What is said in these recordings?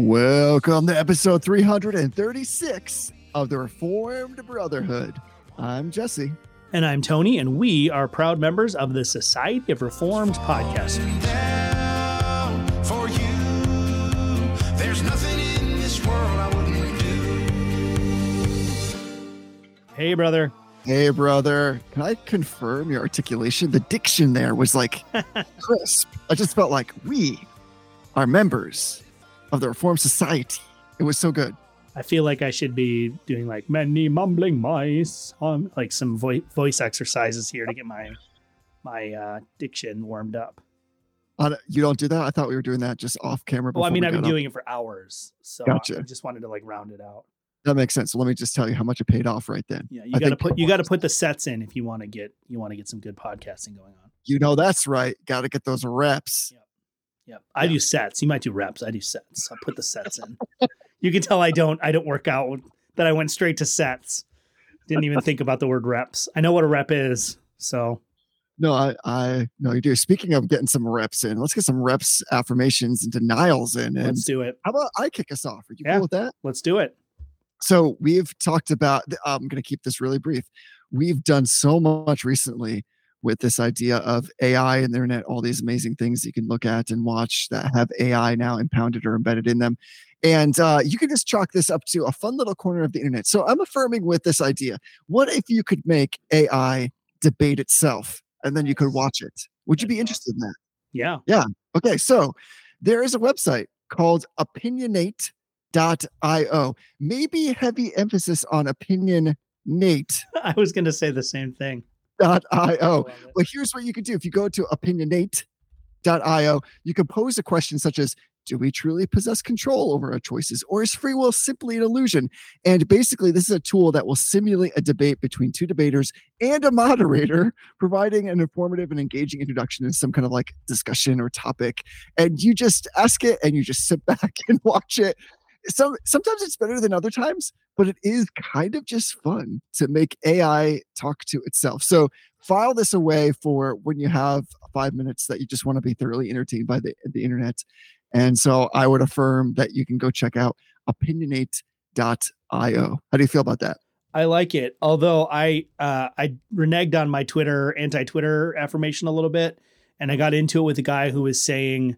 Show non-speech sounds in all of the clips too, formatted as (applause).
Welcome to episode 336 of the Reformed Brotherhood. I'm Jesse. And I'm Tony, and we are proud members of the Society of Reformed Podcasters. down for you. There's nothing in this world I wouldn't do. Hey, brother. Hey, brother. Can I confirm your articulation? The diction there was like (laughs) crisp. I just felt like we are members of the Reformed Society. It was so good. I feel like I should be doing like many mumbling mice, um, like some vo- voice exercises here to get my my uh, diction warmed up. Uh, you don't do that? I thought we were doing that just off camera. Well, I mean, we I've been up. doing it for hours, so Gotcha. I just wanted to like round it out. That makes sense. So let me just tell you how much it paid off right then. Yeah, you got to put you got to put the sets in if you want to get you want to get some good podcasting going on. You know that's right. Got to get those reps. Yep. I do sets. You might do reps. I do sets. I put the sets in. you can tell I don't I don't work out that I went straight to sets. Didn't even think about the word reps. I know what a rep is. So No, I, I no, you do. Speaking of getting some reps in, let's get some reps, affirmations, and denials in. And let's do it. how about I kick us off? Are you Yeah. cool with that? Let's do it. So we've talked about. I'm going to keep this really brief. We've done so much recently with this idea of AI and the internet, all these amazing things you can look at and watch that have AI now impounded or embedded in them. And uh, you can just chalk this up to a fun little corner of the internet. So I'm affirming with this idea. What if you could make AI debate itself and then you could watch it? Would you be interested in that? Yeah. Yeah. Okay, so there is a website called opinionate.io. Maybe heavy emphasis on opinionate.io. (laughs) I was gonna say the same thing. But oh, Love it. here's what you can do. If you go to opinionate.io, you can pose a question such as do we truly possess control over our choices, or is free will simply an illusion? And basically, this is a tool that will simulate a debate between two debaters and a moderator, (laughs) providing an informative and engaging introduction to some kind of like discussion or topic. And you just ask it and you just sit (laughs) back and watch it. Some sometimes it's better than other times, but it is kind of just fun to make AI talk to itself. So file this away for when you have five minutes that you just want to be thoroughly entertained by the, the internet. And so I would affirm that you can go check out opinionate.io. How do you feel about that? I like it. Although I uh, I reneged on my Twitter anti-Twitter affirmation a little bit, and I got into it with a guy who was saying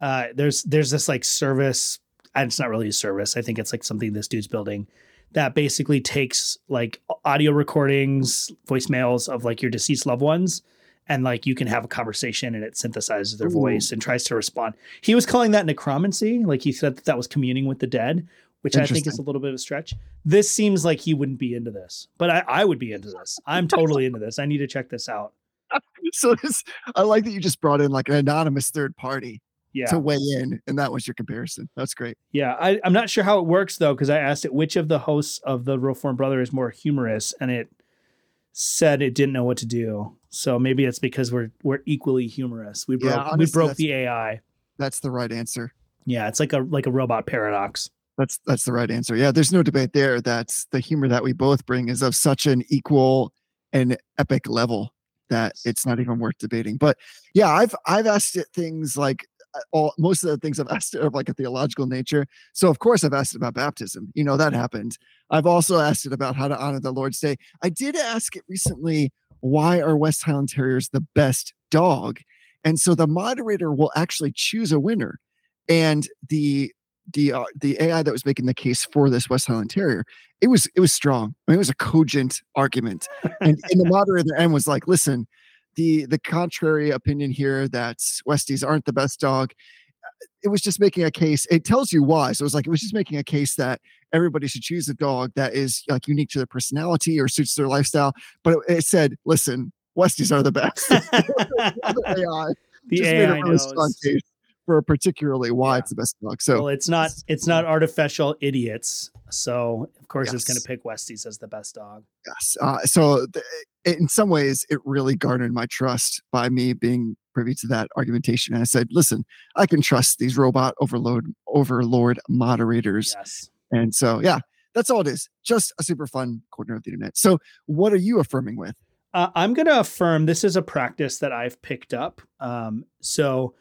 uh, there's there's this like service. And it's not really a service. I think it's like something this dude's building that basically takes like audio recordings, voicemails of like your deceased loved ones, and like you can have a conversation and it synthesizes their Ooh. voice and tries to respond. He was calling that necromancy. Like he said that that was communing with the dead, which I think is a little bit of a stretch. This seems like he wouldn't be into this, but I, I would be into this. I'm totally into this. I need to check this out. (laughs) So this, I like that you just brought in like an anonymous third party Yeah. to weigh in, and that was your comparison. That's great. Yeah, I, I'm not sure how it works though, because I asked it which of the hosts of the Reform Brother is more humorous, and it said it didn't know what to do. So maybe it's because we're we're equally humorous. We Yeah, broke we broke the AI. That's the right answer. Yeah, it's like a like a robot paradox. That's that's the right answer. Yeah, there's no debate there. That's the humor that we both bring is of such an equal and epic level that it's not even worth debating. But yeah, I've I've asked it things like all most of the things I've asked are of like a theological nature. So of course I've asked about baptism. You know that happened. I've also asked it about how to honor the Lord's Day. I did ask it recently why are West Highland Terriers the best dog? And so the moderator will actually choose a winner. And the the uh, the AI that was making the case for this West Highland Terrier, it was it was strong. I mean, it was a cogent argument, and, and the moderator at the end was like, "Listen, the the contrary opinion here that Westies aren't the best dog." It was just making a case. It tells you why. So it was like it was just making a case that everybody should choose a dog that is like unique to their personality or suits their lifestyle. But it, it said, "Listen, Westies are the best." (laughs) (laughs) the the AI just AI made a really knows. For particularly why Yeah. it's the best dog. So well, it's not it's not artificial idiots. So of course it's going to pick Westies as the best dog. Yes. Uh, so th- in some ways, it really garnered my trust by me being privy to that argumentation. And I said, listen, I can trust these robot overload overlord moderators. Yes. And so, yeah, that's all it is. Just a super fun corner of the internet. So, what are you affirming with? Uh, I'm going to affirm this is a practice that I've picked up. Um, so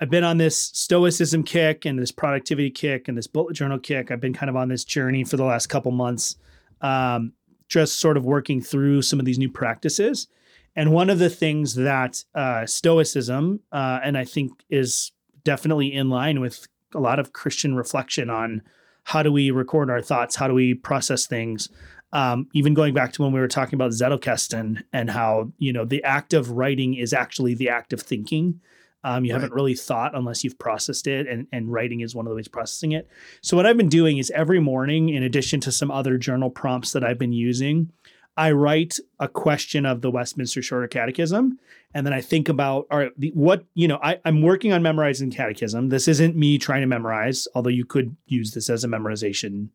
I've been on this stoicism kick and this productivity kick and this bullet journal kick. I've been kind of on this journey for the last couple months, um, just sort of working through some of these new practices. And one of the things that uh, stoicism, uh, and I think is definitely in line with a lot of Christian reflection on how do we record our thoughts, how do we process things. Um, even going back to when we were talking about Zettelkasten and how you know the act of writing is actually the act of thinking. Um, you Right. haven't really thought unless you've processed it, and, and writing is one of the ways processing it. So, what I've been doing is every morning, in addition to some other journal prompts that I've been using, I write a question of the Westminster Shorter Catechism, and then I think about all right, the, what you know. I, I'm working on memorizing Catechism. This isn't me trying to memorize, although you could use this as a memorization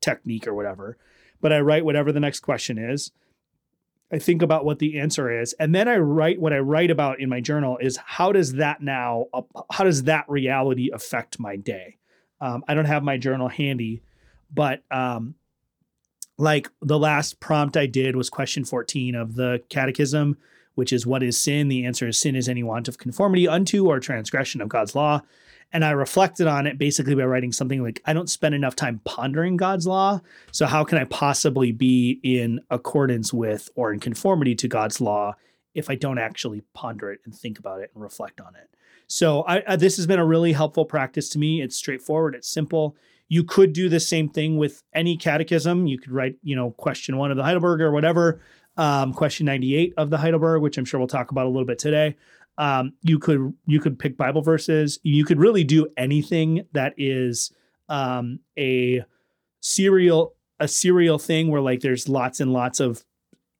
technique or whatever. But I write whatever the next question is. I think about what the answer is, and then I write what I write about in my journal is how does that now, how does that reality affect my day? Um, I don't have my journal handy, but um, like the last prompt I did was question 14 of the catechism, which is what is sin? The answer is sin is any want of conformity unto or transgression of God's law. And I reflected on it basically by writing something like, I don't spend enough time pondering God's law. So, how can I possibly be in accordance with or in conformity to God's law if I don't actually ponder it and think about it and reflect on it? So, I, I, this has been a really helpful practice to me. It's straightforward, it's simple. You could do the same thing with any catechism. You could write, you know, question one of the Heidelberg or whatever, um, question 98 of the Heidelberg, which I'm sure we'll talk about a little bit today. Um, you could you could pick Bible verses. You could really do anything that is um, a serial a serial thing where like there's lots and lots of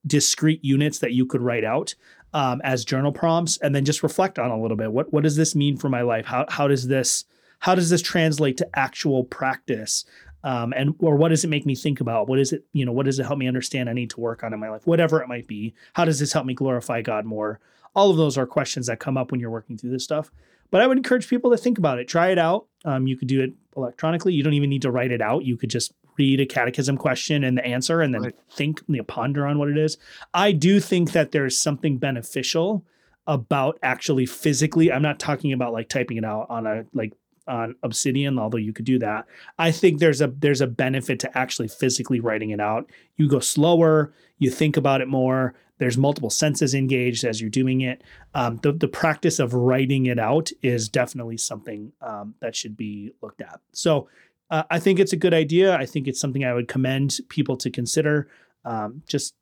discrete units that you could write out um, as journal prompts, and then just reflect on a little bit. What what does this mean for my life? How how does this how does this translate to actual practice? Um, and or what does it make me think about? What is it you know? What does it help me understand? I need to work on in my life, whatever it might be. How does this help me glorify God more? All of those are questions that come up when you're working through this stuff. But I would encourage people to think about it. Try it out. Um, you could do it electronically. You don't even need to write it out. You could just read a catechism question and the answer, and then Right. think, you know, ponder on what it is. I do think that there's something beneficial about actually physically. I'm not talking about like typing it out on a like on Obsidian, although you could do that. I think there's a there's a benefit to actually physically writing it out. You go slower. You think about it more. There's multiple senses engaged as you're doing it. Um, the the practice of writing it out is definitely something um, that should be looked at. So uh, I think it's a good idea. I think it's something I would commend people to consider. Um, just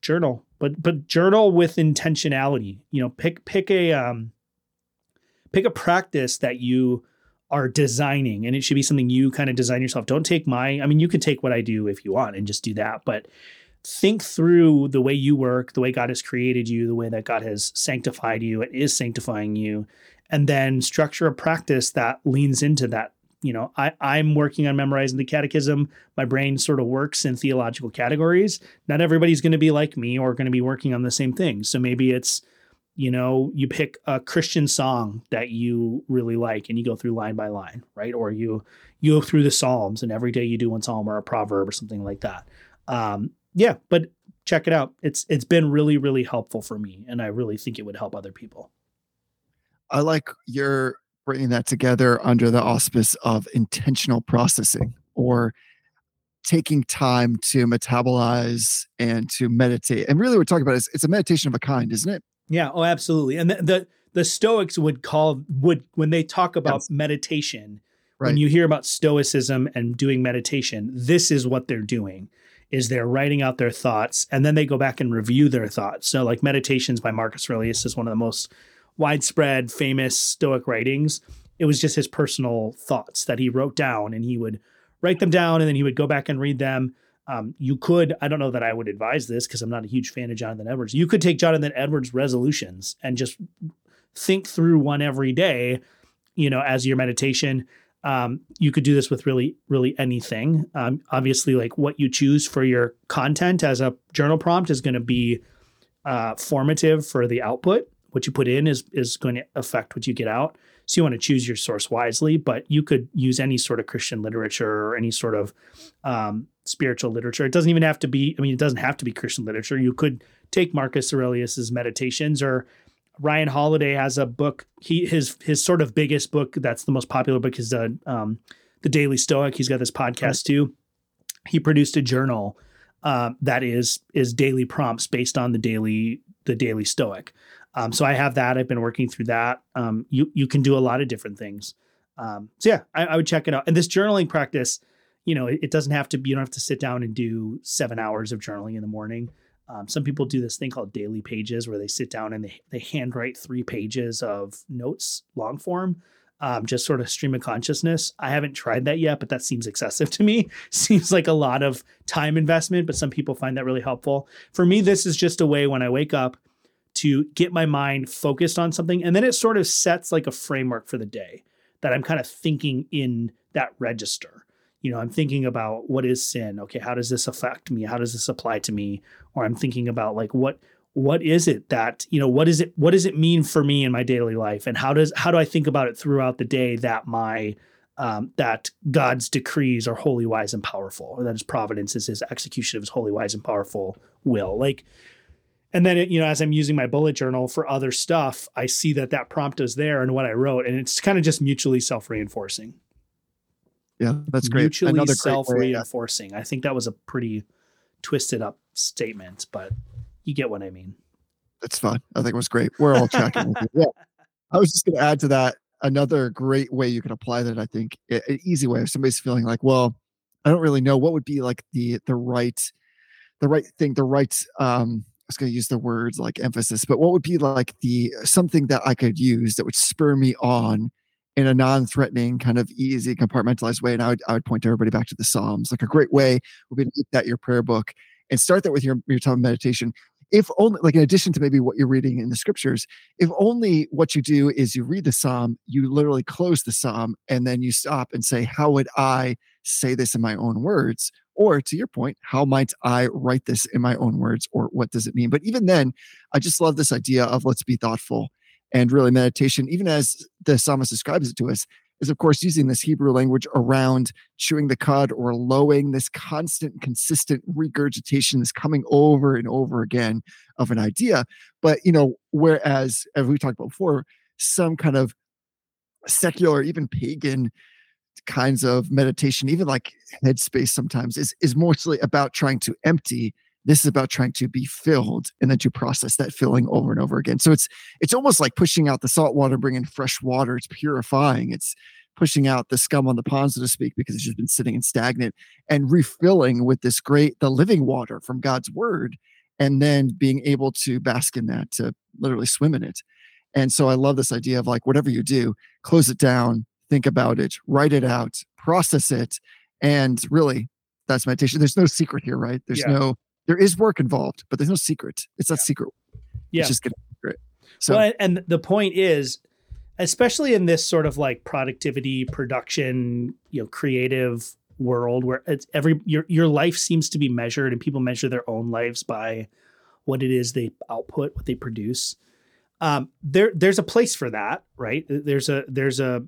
journal, but but journal with intentionality. You know, pick pick a um, pick a practice that you are designing and it should be something you kind of design yourself. Don't take my, I mean, you could take what I do if you want and just do that, but think through the way you work, the way God has created you, the way that God has sanctified you and is sanctifying you, and then structure a practice that leans into that. You know, I, I'm working on memorizing the catechism. My brain sort of works in theological categories. Not everybody's going to be like me or going to be working on the same thing. So maybe it's, you know, you pick a Christian song that you really like and you go through line by line, right? Or you you go through the Psalms and every day you do one psalm or a proverb or something like that. Um, yeah, but check it out. It's it's been really really helpful for me, and I really think it would help other people. I like your bringing that together under the auspice of intentional processing or taking time to metabolize and to meditate. And really, what we're talking about is it's a meditation of a kind, isn't it? Yeah. Oh, absolutely. And the the, the Stoics would call would when they talk about Yes. meditation. Right. When you hear about Stoicism and doing meditation, this is what they're doing. Is they're writing out their thoughts and then they go back and review their thoughts. So, like Meditations by Marcus Aurelius is one of the most widespread, famous Stoic writings. It was just his personal thoughts that he wrote down, and he would write them down, and then he would go back and read them. Um, you could, I don't know that I would advise this because I'm not a huge fan of Jonathan Edwards. You could take Jonathan Edwards' resolutions and just think through one every day, you know, as your meditation. Um, you could do this with really, really anything. Um, obviously, like what you choose for your content as a journal prompt is going to be uh, formative for the output. What you put in is is going to affect what you get out. So you want to choose your source wisely, but you could use any sort of Christian literature or any sort of um, spiritual literature. It doesn't even have to be. I mean, it doesn't have to be Christian literature. You could take Marcus Aurelius's meditations or Ryan Holiday has a book. He his his sort of biggest book that's the most popular book is the um, the Daily Stoic. He's got this podcast too. He produced a journal uh, that is is daily prompts based on the daily the Daily Stoic. Um, so I have that. I've been working through that. Um, you you can do a lot of different things. Um, so yeah, I, I, would check it out. And this journaling practice, you know, it, it, doesn't have to be. You don't have to sit down and do seven hours of journaling in the morning. Um, some people do this thing called daily pages, where they sit down and they they handwrite three pages of notes, long form. Um, just sort of stream of consciousness. I haven't tried that yet, but that seems excessive (laughs) to me. seems like a lot of time investment, but some people find that really helpful. For me, this is just a way when I wake up to get my mind focused on something. And then it sort of sets like a framework for the day that I'm kind of thinking in that register. You know, I'm thinking about what is sin? Okay, how does this affect me? How does this apply to me? Or I'm thinking about like what what is it that, you know, what is it what does it mean for me in my daily life? And how does how do I think about it throughout the day that my um, that God's decrees are holy, wise, and powerful, or that his providence is his execution of his holy, wise, and powerful will. Like and then it, you know as i'm using my bullet journal for other stuff i see that that prompt is there and what i wrote and it's kind of just mutually self-reinforcing. Yeah that's great. Mutually Another self-reinforcing. I think that was a pretty twisted up statement but you get what i mean. It's fine. I think it was great. We're all tracking yeah. I was just going to add to that another great way you can apply that i think an easy way. If somebody's feeling like well i don't really know what would be like the the right the right thing the right um was going to use the words like emphasis, but what would be like the uh, something that I could use that would spur me on in a non-threatening, kind of easy, compartmentalized way? And I would I would point everybody back to the Psalms. Like a great way would be to make that your prayer book and start that with your your time of meditation. If only, like, in addition to maybe what you're reading in the scriptures, if only what you do is you read the psalm, you literally close the psalm, and then you stop and say, "How would I say this in my own words?" Or to your point, how might I write this in my own words or what does it mean? But even then, I just love this idea of let's be thoughtful and really meditation, even as the psalmist describes it to us, is of course using this Hebrew language around chewing the cud or lowing this constant, consistent regurgitation, this coming over and over again of an idea. But, you know, whereas, as we talked about before, some kind of secular, even pagan kinds of meditation, even like headspace sometimes, is is mostly about trying to empty. This is about trying to be filled and then to process that filling over and over again. So it's it's almost like pushing out the salt water, bringing fresh water. It's purifying. It's pushing out the scum on the pond, so to speak, because it's just been sitting and stagnant, and refilling with this great, the living water from God's word, and then being able to bask in that, to literally swim in it. And so I love this idea of like, whatever you do, close it down, think about it, write it out, process it. And really, that's meditation. There's no secret here, right? There's yeah. no, there is work involved, but there's no secret. It's not yeah. secret. Yeah. It's just getting secret. So, well, and the point is, especially in this sort of like productivity, production, you know, creative world where it's every your your life seems to be measured and people measure their own lives by what it is they output, what they produce. Um, there there's a place for that, right? There's a there's a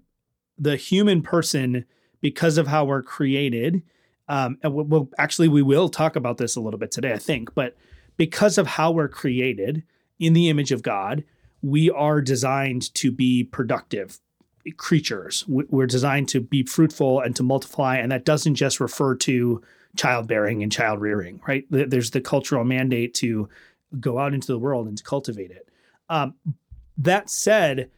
the human person because of how we're created. Um, and we'll, actually we will talk about this a little bit today, I think, but because of how we're created in the image of God, we are designed to be productive creatures. We're designed to be fruitful and to multiply, and that doesn't just refer to childbearing and child rearing, right? There's the cultural mandate to go out into the world and to cultivate it. Um, that said,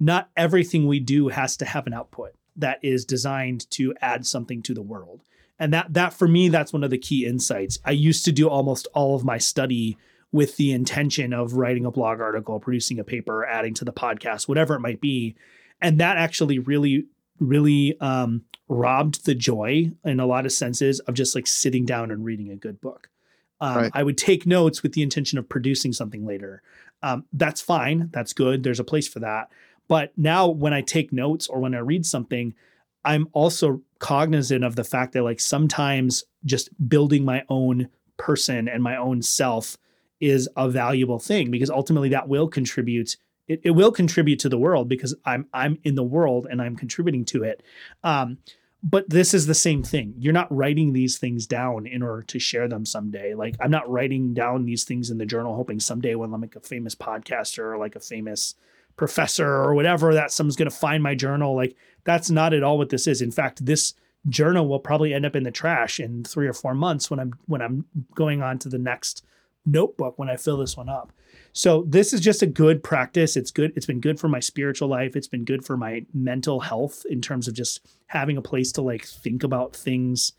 not everything we do has to have an output that is designed to add something to the world. And that that for me that's one of the key insights. I used to do almost all of my study with the intention of writing a blog article, producing a paper, adding to the podcast, whatever it might be. And that actually really really um, robbed the joy in a lot of senses of just like sitting down and reading a good book. Um, right. I would take notes with the intention of producing something later. Um, that's fine. That's good. There's a place for that. But now when I take notes or when I read something, I'm also cognizant of the fact that like sometimes just building my own person and my own self is a valuable thing because ultimately that will contribute it, it will contribute to the world because I'm I'm in the world and I'm contributing to it. Um, but this is the same thing. You're not writing these things down in order to share them someday. Like I'm not writing down these things in the journal hoping someday when I'm like a famous podcaster or like a famous professor or whatever that someone's going to find my journal. Like that's not at all what this is. In fact, this journal will probably end up in the trash in 3 or 4 months when I'm when I'm going on to the next notebook when I fill this one up. So this is just a good practice. It's good. It's been good for my spiritual life. It's been good for my mental health in terms of just having a place to like think about things.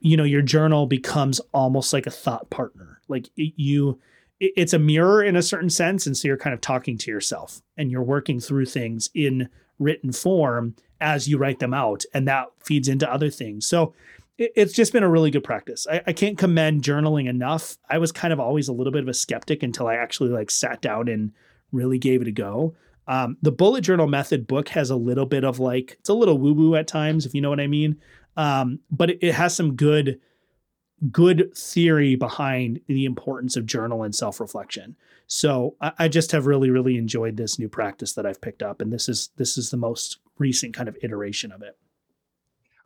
You know, your journal becomes almost like a thought partner. Like it, you, it's a mirror in a certain sense, and so you're kind of talking to yourself, and you're working through things in written form as you write them out, and that feeds into other things. So it's just been a really good practice. I, I, can't commend journaling enough. I was kind of always a little bit of a skeptic until I actually like sat down and really gave it a go. Um, the bullet journal method book has a little bit of like it's a little woo woo at times, if you know what I mean. Um, but it, it has some good good theory behind the importance of journal and self reflection. So I, I just have really really enjoyed this new practice that I've picked up, and this is this is the most recent kind of iteration of it.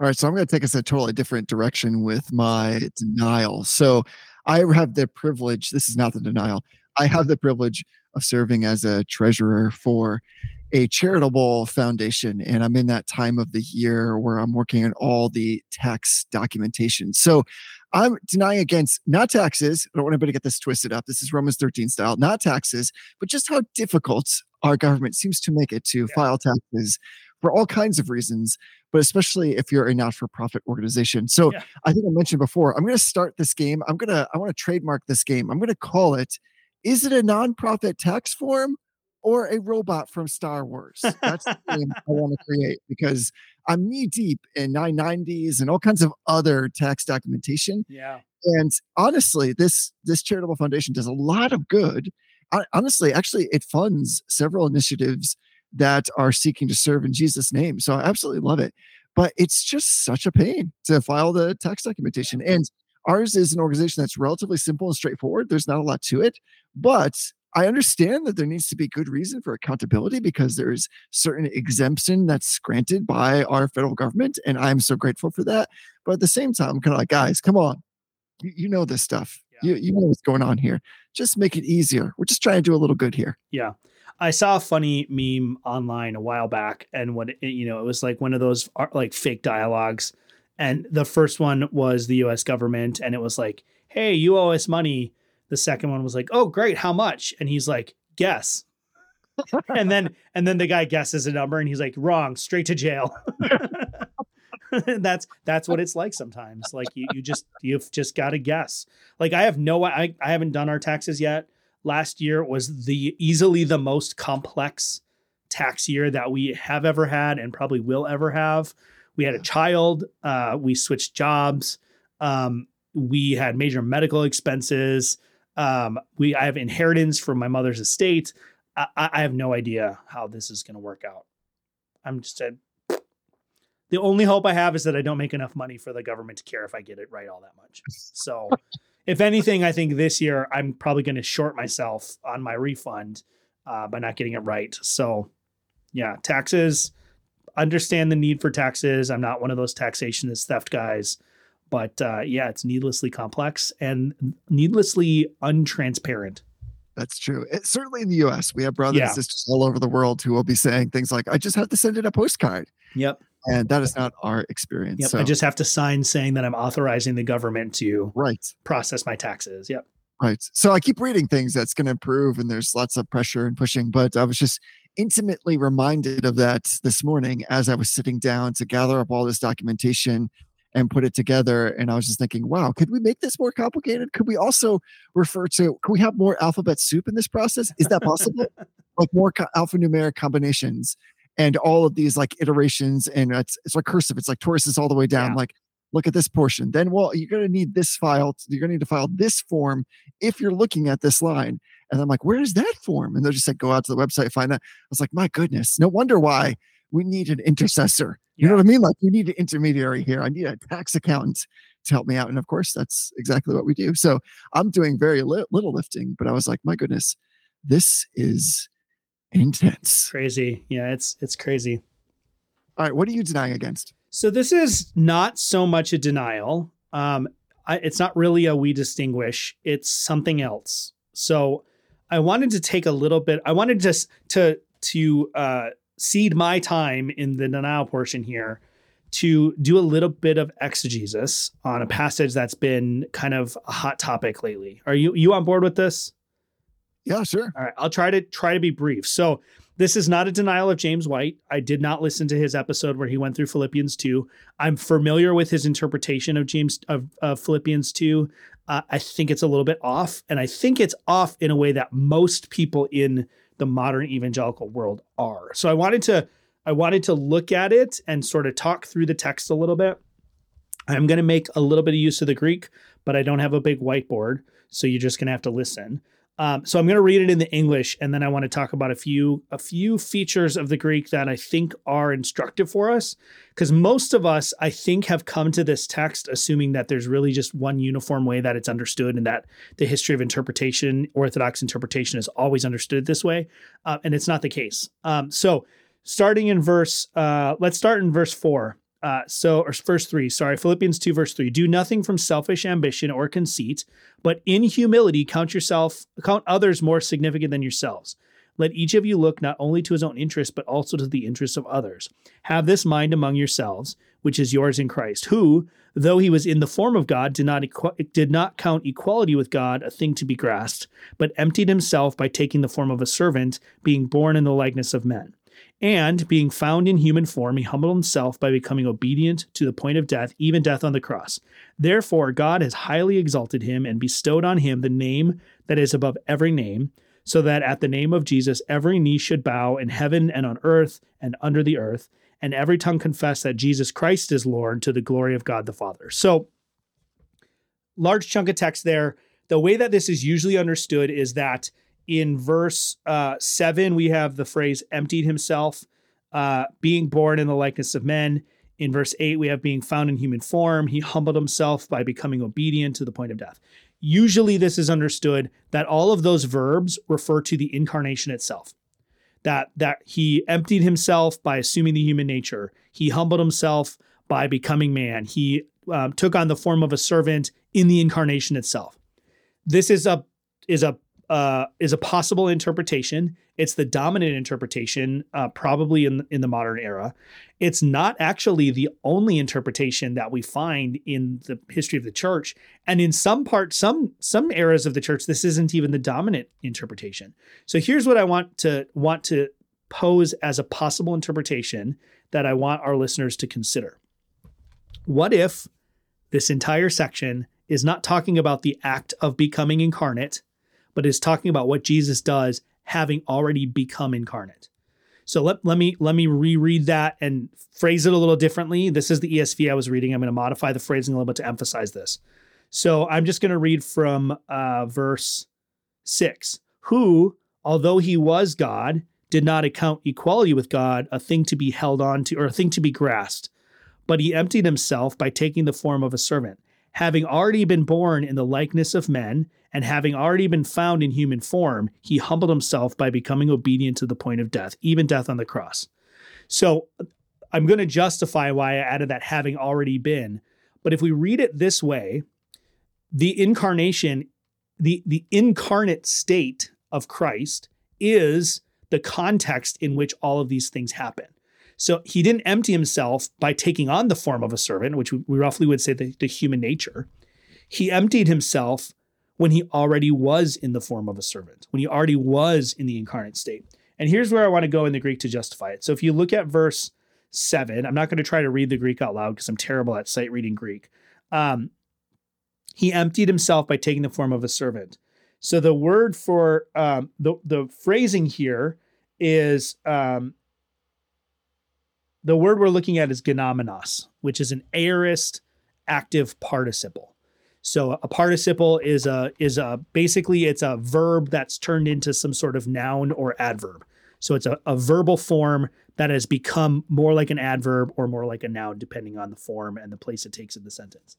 All right, so I'm going to take us a totally different direction with my denial. So I have the privilege, this is not the denial, I have the privilege of serving as a treasurer for a charitable foundation. And I'm in that time of the year where I'm working on all the tax documentation. So I'm denying against not taxes. I don't want anybody to get this twisted up. This is Romans 13 style, not taxes, but just how difficult our government seems to make it to yeah. file taxes for all kinds of reasons, but especially if you're a not-for-profit organization. So yeah. I think I mentioned before, I'm going to start this game. I'm going to I want to trademark this game. I'm going to call it is it a nonprofit tax form or a robot from Star Wars? That's the game I want to create because I'm knee deep in 990s and all kinds of other tax documentation. Yeah. And honestly, this this charitable foundation does a lot of good. I, honestly, actually, it funds several initiatives that are seeking to serve in Jesus' name. So I absolutely love it. But it's just such a pain to file the tax documentation. And ours is an organization that's relatively simple and straightforward. There's not a lot to it. But I understand that there needs to be good reason for accountability because there's certain exemption that's granted by our federal government. And I'm so grateful for that. But at the same time, I'm kind of like, guys, come on. You, you know this stuff. Yeah. You, you know what's going on here. Just make it easier. We're just trying to do a little good here. Yeah. I saw a funny meme online a while back, and what it, you know, it was like one of those uh, like fake dialogues, and the first one was the U.S. government, and it was like, "Hey, you owe us money." The second one was like, "Oh, great, how much?" And he's like, "Guess." and then (laughs) and then the guy guesses a number, and he's like, "Wrong, straight to jail." (laughs) that's that's what it's like sometimes. Like you you just you've just got to guess. Like I have no I I haven't done our taxes yet last year was the easily the most complex tax year that we have ever had and probably will ever have. We had a child, uh, we switched jobs, um, we had major medical expenses. Um, we I have inheritance from my mother's estate. I, I have no idea how this is going to work out. I'm just a, the only hope I have is that I don't make enough money for the government to care if I get it right all that much. So if anything, I think this year I'm probably going to short myself on my refund uh, by not getting it right. So, yeah, taxes. Understand the need for taxes. I'm not one of those taxation is theft guys, but uh, yeah, it's needlessly complex and needlessly untransparent. That's true. It, certainly in the U.S., we have brothers yeah. and sisters all over the world who will be saying things like, "I just have to send it a postcard." Yep and that is not our experience. Yep, so. I just have to sign saying that I'm authorizing the government to right process my taxes. Yep. Right. So I keep reading things that's going to improve, and there's lots of pressure and pushing. But I was just intimately reminded of that this morning as I was sitting down to gather up all this documentation and put it together. And I was just thinking, wow, could we make this more complicated? Could we also refer to, could we have more alphabet soup in this process? Is that possible? (laughs) like more co- alphanumeric combinations and all of these like iterations and it's, it's like cursive it's like torus all the way down yeah. like look at this portion then well you're going to need this file you're going to need to file this form if you're looking at this line and i'm like where is that form and they'll just like go out to the website find that i was like my goodness no wonder why we need an intercessor you yeah. know what i mean like we need an intermediary here i need a tax accountant to help me out and of course that's exactly what we do so i'm doing very li- little lifting but i was like my goodness this is intense. Crazy. Yeah, it's it's crazy. All right, what are you denying against? So this is not so much a denial. Um, I, it's not really a we distinguish. It's something else. So I wanted to take a little bit. I wanted just to to uh, seed my time in the denial portion here to do a little bit of exegesis on a passage that's been kind of a hot topic lately. Are you you on board with this? Yeah, sure. All right, I'll try to try to be brief. So this is not a denial of James White. I did not listen to his episode where he went through Philippians 2. I'm familiar with his interpretation of James of, of Philippians 2. Uh, I think it's a little bit off, and I think it's off in a way that most people in the modern evangelical world are. So I wanted to I wanted to look at it and sort of talk through the text a little bit. I'm going to make a little bit of use of the Greek, but I don't have a big whiteboard, so you're just going to have to listen. Um, so I'm going to read it in the English, and then I want to talk about a few a few features of the Greek that I think are instructive for us, because most of us, I think, have come to this text assuming that there's really just one uniform way that it's understood, and that the history of interpretation, Orthodox interpretation, is always understood this way, uh, and it's not the case. Um, so starting in verse, uh, let's start in verse four. Uh, so, or verse three, sorry, Philippians 2, verse three. Do nothing from selfish ambition or conceit, but in humility count yourself, count others more significant than yourselves. Let each of you look not only to his own interest, but also to the interests of others. Have this mind among yourselves, which is yours in Christ, who, though he was in the form of God, did not equ- did not count equality with God a thing to be grasped, but emptied himself by taking the form of a servant, being born in the likeness of men. And being found in human form, he humbled himself by becoming obedient to the point of death, even death on the cross. Therefore, God has highly exalted him and bestowed on him the name that is above every name, so that at the name of Jesus every knee should bow in heaven and on earth and under the earth, and every tongue confess that Jesus Christ is Lord to the glory of God the Father. So, large chunk of text there. The way that this is usually understood is that in verse uh, seven, we have the phrase emptied himself, uh, being born in the likeness of men. In verse eight, we have being found in human form. He humbled himself by becoming obedient to the point of death. Usually, this is understood that all of those verbs refer to the incarnation itself. That that he emptied himself by assuming the human nature. He humbled himself by becoming man. He um, took on the form of a servant in the incarnation itself. This is a is a uh, is a possible interpretation. It's the dominant interpretation, uh, probably in in the modern era. It's not actually the only interpretation that we find in the history of the church, and in some part, some some eras of the church, this isn't even the dominant interpretation. So here's what I want to want to pose as a possible interpretation that I want our listeners to consider. What if this entire section is not talking about the act of becoming incarnate? But is talking about what Jesus does having already become incarnate. So let, let me let me reread that and phrase it a little differently. This is the ESV I was reading. I'm going to modify the phrasing a little bit to emphasize this. So I'm just going to read from uh, verse six. Who, although he was God, did not account equality with God a thing to be held on to or a thing to be grasped, but he emptied himself by taking the form of a servant, having already been born in the likeness of men and having already been found in human form, he humbled himself by becoming obedient to the point of death, even death on the cross. So I'm going to justify why I added that having already been. But if we read it this way, the incarnation, the, the incarnate state of Christ is the context in which all of these things happen. So he didn't empty himself by taking on the form of a servant, which we roughly would say the, the human nature. He emptied himself when he already was in the form of a servant, when he already was in the incarnate state. And here's where I want to go in the Greek to justify it. So if you look at verse seven, I'm not going to try to read the Greek out loud because I'm terrible at sight reading Greek. Um, he emptied himself by taking the form of a servant. So the word for um, the the phrasing here is um, the word we're looking at is genomenos, which is an aorist active participle. So a participle is a is a basically it's a verb that's turned into some sort of noun or adverb. So it's a, a verbal form that has become more like an adverb or more like a noun, depending on the form and the place it takes in the sentence.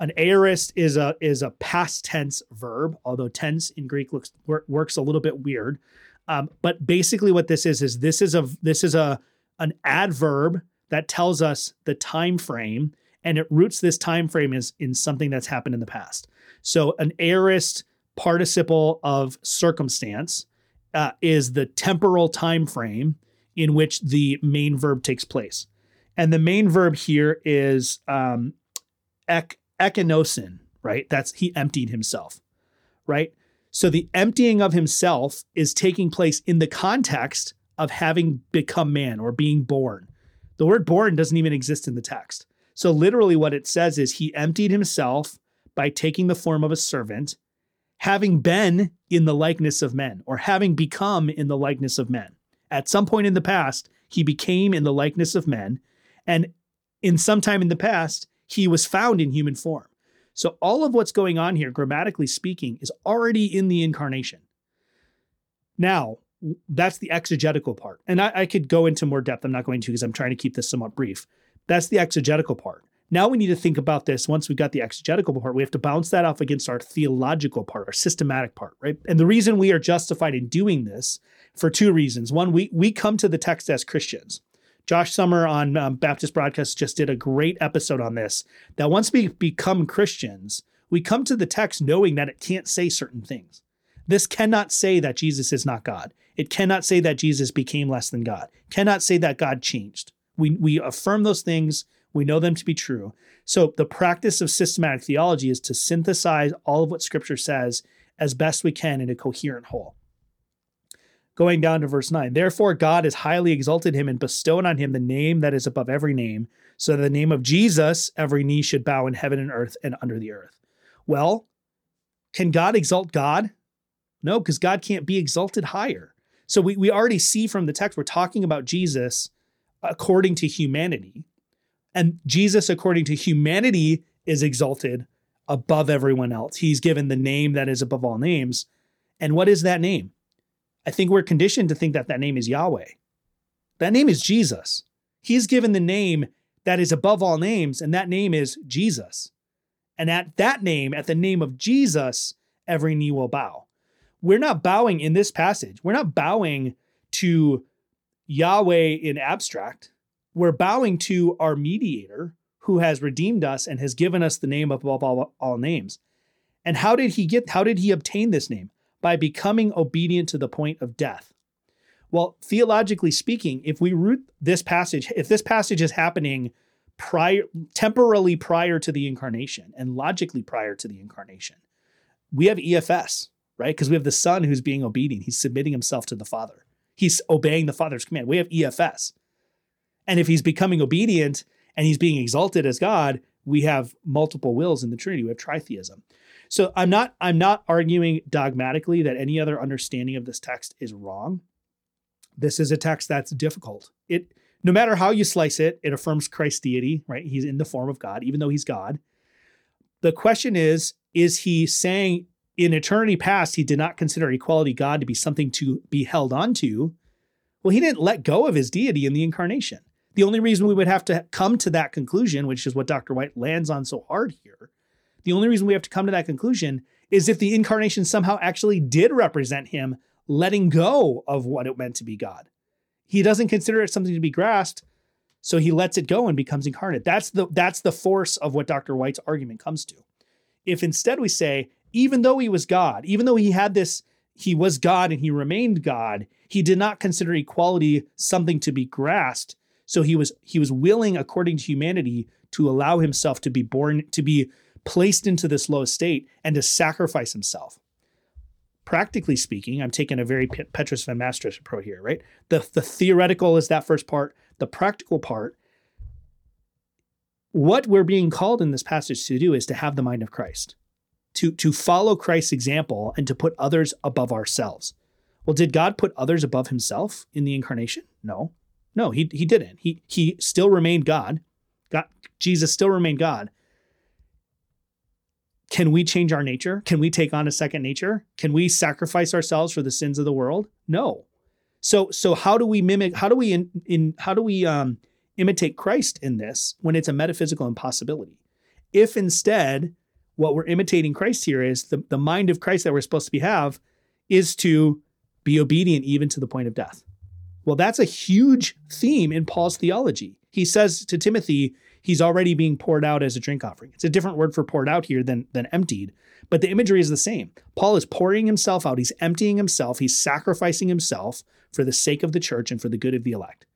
An aorist is a is a past tense verb, although tense in Greek looks works a little bit weird. Um, but basically, what this is is this is a this is a an adverb that tells us the time frame and it roots this time frame is in something that's happened in the past. So an aorist participle of circumstance uh, is the temporal time frame in which the main verb takes place. And the main verb here is um, ek, ekenosen, right? That's he emptied himself, right? So the emptying of himself is taking place in the context of having become man or being born. The word born doesn't even exist in the text. So literally what it says is he emptied himself by taking the form of a servant, having been in the likeness of men or having become in the likeness of men. At some point in the past, he became in the likeness of men and in some time in the past, he was found in human form. So all of what's going on here, grammatically speaking, is already in the incarnation. Now, that's the exegetical part. And I, I could go into more depth. I'm not going to because I'm trying to keep this somewhat brief. That's the exegetical part. Now we need to think about this. Once we've got the exegetical part, we have to bounce that off against our theological part, our systematic part, right? And the reason we are justified in doing this for two reasons. One, we we come to the text as Christians. Josh Summer on um, Baptist Broadcast just did a great episode on this. That once we become Christians, we come to the text knowing that it can't say certain things. This cannot say that Jesus is not God. It cannot say that Jesus became less than God. Cannot say that God changed. We we affirm those things. We know them to be true. So the practice of systematic theology is to synthesize all of what Scripture says as best we can in a coherent whole going down to verse 9. Therefore, God has highly exalted him and bestowed on him the name that is above every name, so that the name of Jesus every knee should bow in heaven and earth and under the earth. Well, can God exalt God? No, because God can't be exalted higher. So we, we already see from the text, we're talking about Jesus according to humanity. And Jesus, according to humanity, is exalted above everyone else. He's given the name that is above all names. And what is that name? I think we're conditioned to think that that name is Yahweh. That name is Jesus. He's given the name that is above all names, and that name is Jesus. And at that name, at the name of Jesus, every knee will bow. We're not bowing in this passage. We're not bowing to Yahweh in abstract. We're bowing to our mediator who has redeemed us and has given us the name above all, all names. And how did he get how did he obtain this name? by becoming obedient to the point of death. Well, theologically speaking, if we root this passage, if this passage is happening prior temporally prior to the incarnation and logically prior to the incarnation, we have EFS, right? Because we have the son who's being obedient. He's submitting himself to the father. He's obeying the father's command. We have EFS. And if he's becoming obedient and he's being exalted as God, we have multiple wills in the Trinity. We have tritheism. So I'm not I'm not arguing dogmatically that any other understanding of this text is wrong. This is a text that's difficult. It no matter how you slice it, it affirms Christ's deity, right? He's in the form of God, even though he's God. The question is, is he saying in eternity past he did not consider equality God to be something to be held onto? Well, he didn't let go of his deity in the incarnation. The only reason we would have to come to that conclusion, which is what Dr. White lands on so hard here, the only reason we have to come to that conclusion is if the incarnation somehow actually did represent him letting go of what it meant to be God. He doesn't consider it something to be grasped, so he lets it go and becomes incarnate. That's the that's the force of what Dr. White's argument comes to. If instead we say, even though he was God, even though he had this, he was God and he remained God, he did not consider equality something to be grasped. So he was he was willing, according to humanity, to allow himself to be born, to be placed into this low state and to sacrifice himself. Practically speaking, I'm taking a very Petrus van Mastricht approach here, right? The, the theoretical is that first part, the practical part. What we're being called in this passage to do is to have the mind of Christ, to, to follow Christ's example and to put others above ourselves. Well, did God put others above himself in the incarnation? No. No, he, he didn't. He, he still remained God. God. Jesus still remained God. Can we change our nature? Can we take on a second nature? Can we sacrifice ourselves for the sins of the world? No. So so how do we mimic how do we in, in how do we um imitate Christ in this when it's a metaphysical impossibility? If instead what we're imitating Christ here is the, the mind of Christ that we're supposed to be have is to be obedient even to the point of death. Well, that's a huge theme in Paul's theology. He says to Timothy, he's already being poured out as a drink offering. It's a different word for poured out here than, than emptied, but the imagery is the same. Paul is pouring himself out, he's emptying himself, he's sacrificing himself for the sake of the church and for the good of the elect.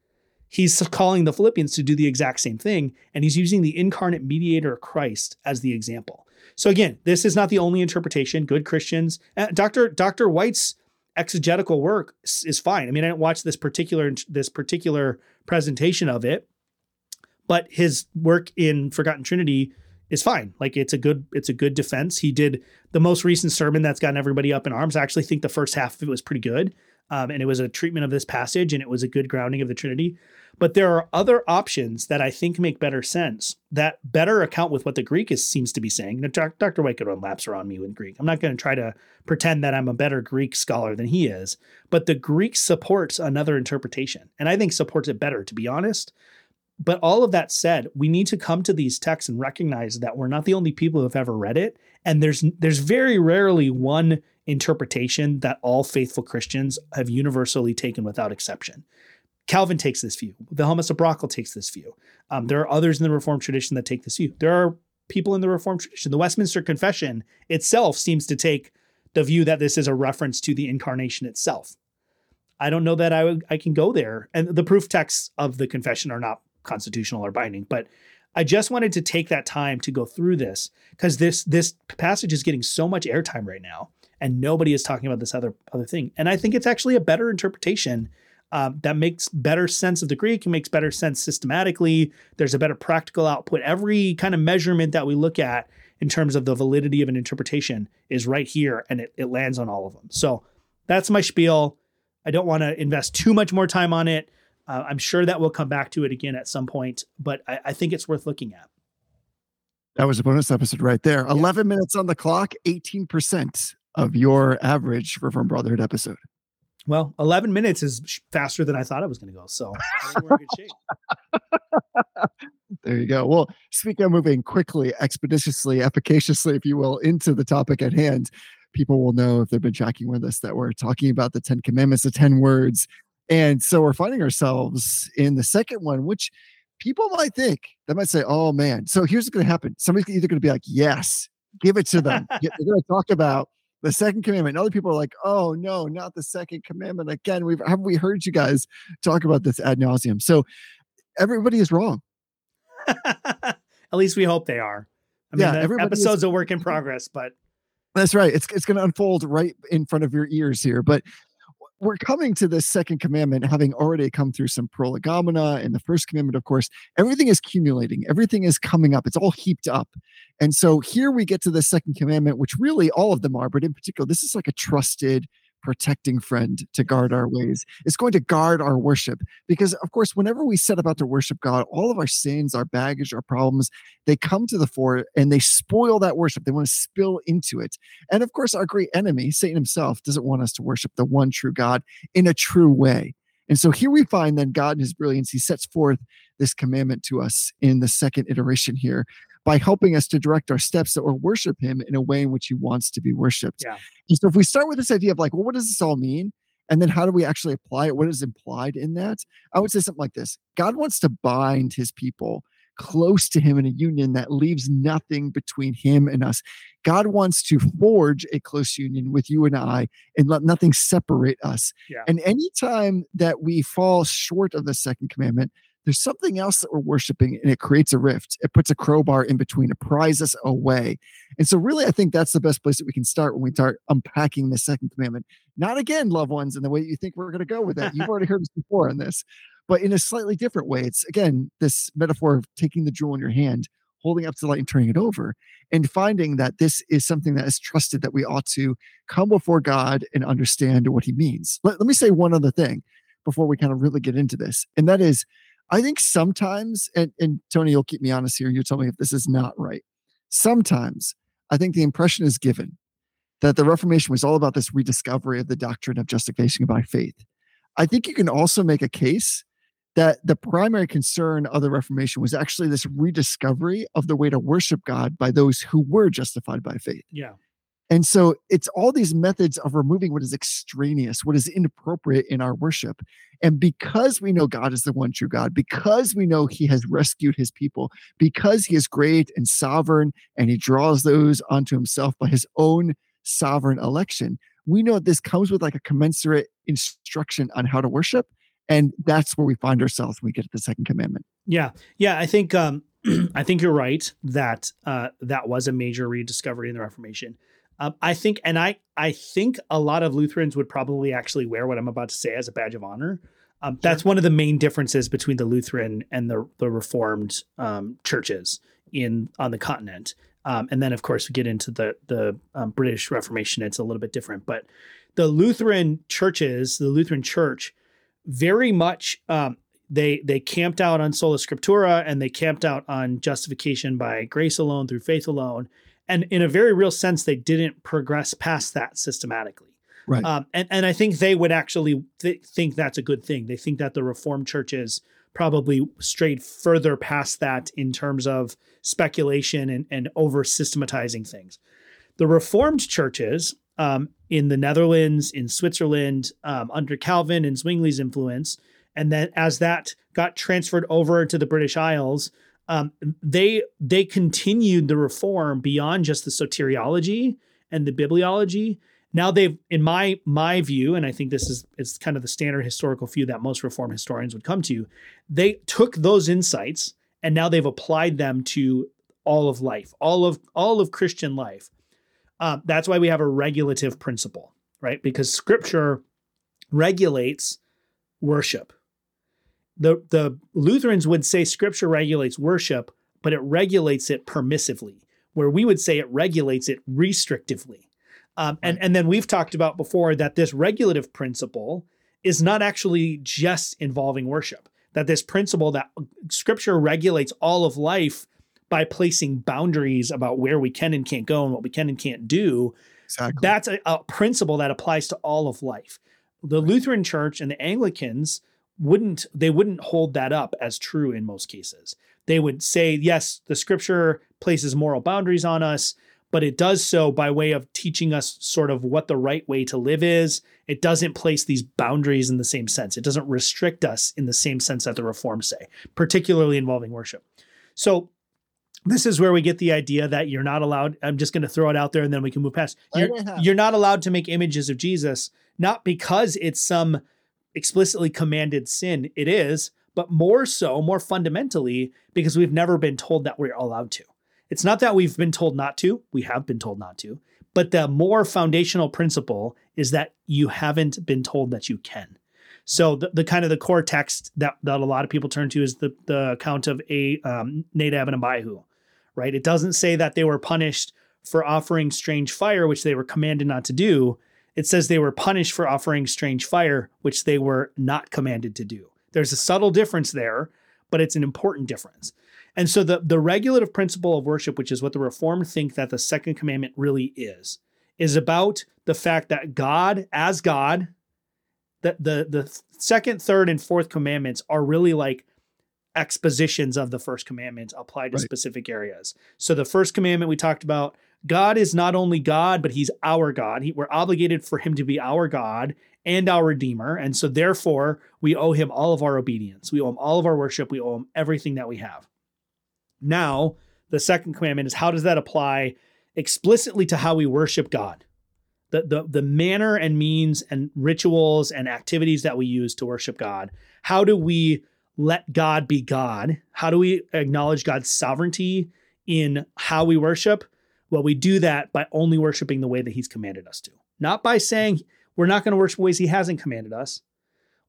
He's calling the Philippians to do the exact same thing, and he's using the incarnate mediator Christ as the example. So again, this is not the only interpretation. Good Christians, uh, Dr. Dr. White's exegetical work is fine. I mean, I didn't watch this particular this particular presentation of it, but his work in Forgotten Trinity is fine. Like it's a good it's a good defense. He did the most recent sermon that's gotten everybody up in arms. I actually think the first half of it was pretty good. Um, and it was a treatment of this passage and it was a good grounding of the Trinity. But there are other options that I think make better sense that better account with what the Greek is seems to be saying. Now, Dr. White could run laps around me with Greek. I'm not going to try to pretend that I'm a better Greek scholar than he is, but the Greek supports another interpretation, and I think supports it better, to be honest. But all of that said, we need to come to these texts and recognize that we're not the only people who have ever read it, and there's there's very rarely one interpretation that all faithful Christians have universally taken without exception. Calvin takes this view. Wilhelmus of Brakel takes this view. Um, there are others in the Reformed tradition that take this view. There are people in the Reformed tradition. The Westminster Confession itself seems to take the view that this is a reference to the incarnation itself. I don't know that I, I can go there. And the proof texts of the confession are not constitutional or binding, but I just wanted to take that time to go through this because this this passage is getting so much airtime right now, and nobody is talking about this other other thing. And I think it's actually a better interpretation um, that makes better sense of the Greek. It makes better sense systematically. There's a better practical output. Every kind of measurement that we look at in terms of the validity of an interpretation is right here, and it, it lands on all of them. So that's my spiel. I don't want to invest too much more time on it. Uh, I'm sure that we'll come back to it again at some point, but I, I think it's worth looking at. That was a bonus episode right there. Yeah. 11 minutes on the clock, 18% of your average Reformed Brotherhood episode. Well, 11 minutes is faster than I thought I was going to go. So we're in good shape. there you go. Well, speaking of moving quickly, expeditiously, efficaciously, if you will, into the topic at hand, people will know if they've been tracking with us that we're talking about the 10 commandments, the 10 words. And so we're finding ourselves in the second one, which people might think, they might say, oh man. So here's what's going to happen somebody's either going to be like, yes, give it to them. (laughs) They're going to talk about the second commandment. And other people are like, oh no, not the second commandment. Again, we've have we heard you guys talk about this ad nauseum. So everybody is wrong. (laughs) At least we hope they are. I mean, yeah, the episode's is, a work in progress, but that's right. It's it's going to unfold right in front of your ears here. But we're coming to this second commandment having already come through some prolegomena and the first commandment of course. Everything is accumulating. Everything is coming up. It's all heaped up. And so here we get to the second commandment which really all of them are but in particular this is like a trusted protecting friend to guard our ways. It's going to guard our worship because, of course, whenever we set about to worship God, all of our sins, our baggage, our problems, they come to the fore and they spoil that worship. They want to spill into it. And of course, our great enemy, Satan himself, doesn't want us to worship the one true God in a true way. And so here we find then God in his brilliance, he sets forth this commandment to us in the second iteration here by helping us to direct our steps or worship him in a way in which he wants to be worshiped. Yeah. And so if we start with this idea of like, well, what does this all mean? And then how do we actually apply it? What is implied in that? I would say something like this God wants to bind his people close to him in a union that leaves nothing between him and us. God wants to forge a close union with you and I and let nothing separate us. Yeah. And anytime that we fall short of the second commandment, there's something else that we're worshiping and it creates a rift. It puts a crowbar in between, it pries us away. And so, really, I think that's the best place that we can start when we start unpacking the second commandment. Not again, loved ones, in the way you think we're going to go with that. You've already heard us before on this, but in a slightly different way. It's again, this metaphor of taking the jewel in your hand, holding up to the light and turning it over, and finding that this is something that is trusted that we ought to come before God and understand what he means. Let, let me say one other thing before we kind of really get into this, and that is I think sometimes, and, and Tony, you'll keep me honest here. You tell me if this is not right. Sometimes I think the impression is given that the Reformation was all about this rediscovery of the doctrine of justification by faith. I think you can also make a case that the primary concern of the Reformation was actually this rediscovery of the way to worship God by those who were justified by faith. Yeah. And so it's all these methods of removing what is extraneous, what is inappropriate in our worship. And because we know God is the one true God, because we know He has rescued His people, because He is great and sovereign and He draws those onto Himself by His own sovereign election, we know this comes with like a commensurate instruction on how to worship. And that's where we find ourselves when we get to the second commandment. Yeah, yeah. I think um, (clears throat) I think you're right that uh, that was a major rediscovery in the Reformation. Um, I think, and I I think a lot of Lutherans would probably actually wear what I'm about to say as a badge of honor. Um, That's one of the main differences between the Lutheran and the the Reformed um, churches in on the continent. Um, and then, of course, we get into the the um, British Reformation. It's a little bit different, but the Lutheran churches, the Lutheran Church, very much um, they they camped out on sola scriptura and they camped out on justification by grace alone through faith alone and in a very real sense they didn't progress past that systematically. Right. um, and, and i think they would actually th- think that's a good thing. They think that the reformed churches probably strayed further past that in terms of speculation and, and over systematizing things. The reformed churches um, in the netherlands in switzerland um, under calvin and zwingli's influence and then as that got transferred over to the british isles um, they they continued the reform beyond just the soteriology and the bibliology. Now they've, in my my view, and I think this is it's kind of the standard historical view that most reform historians would come to, they took those insights and now they've applied them to all of life, all of all of Christian life. Uh, that's why we have a regulative principle, right? Because Scripture regulates worship the the Lutherans would say scripture regulates worship, but it regulates it permissively, where we would say it regulates it restrictively. Um, and, and then we've talked about before that this regulative principle is not actually just involving worship, that this principle that scripture regulates all of life by placing boundaries about where we can and can't go and what we can and can't do. Exactly. That's a, a principle that applies to all of life. The Lutheran Church and the Anglicans wouldn't they wouldn't hold that up as true in most cases. They would say, yes, the scripture places moral boundaries on us, but it does so by way of teaching us sort of what the right way to live is. It doesn't place these boundaries in the same sense. It doesn't restrict us in the same sense that the reforms say, particularly involving worship. So this is where we get the idea that you're not allowed. I'm just going to throw it out there and then we can move past. You're, Let it happen. you're not allowed to make images of Jesus, not because it's some explicitly commanded sin. It is, but more so, more fundamentally, because we've never been told that we're allowed to. It's not that we've been told not to, we have been told not to, but the more foundational principle is that you haven't been told that you can. So the, the kind of the core text that, that a lot of people turn to is the, the account of a um, Nadab and Abihu, right? It doesn't say that they were punished for offering strange fire, which they were commanded not to do. It says they were punished for offering strange fire, which they were not commanded to do. There's a subtle difference there, but it's an important difference. And so the, the regulative principle of worship, which is what the Reformed think that the second commandment really is, is about the fact that God, as God, the, the, the second, third, and fourth commandments are really like expositions of the first commandment applied to Right. specific areas. So the first commandment we talked about, God is not only God, but he's our God. He, we're obligated for him to be our God and our Redeemer. And so therefore, we owe him all of our obedience. We owe him all of our worship. We owe him everything that we have. Now, the second commandment is how does that apply explicitly to how we worship God? The, the, the manner and means and rituals and activities that we use to worship God. How do we let God be God? How do we acknowledge God's sovereignty in how we worship? Well, we do that by only worshiping the way that He's commanded us to, not by saying we're not going to worship ways He hasn't commanded us.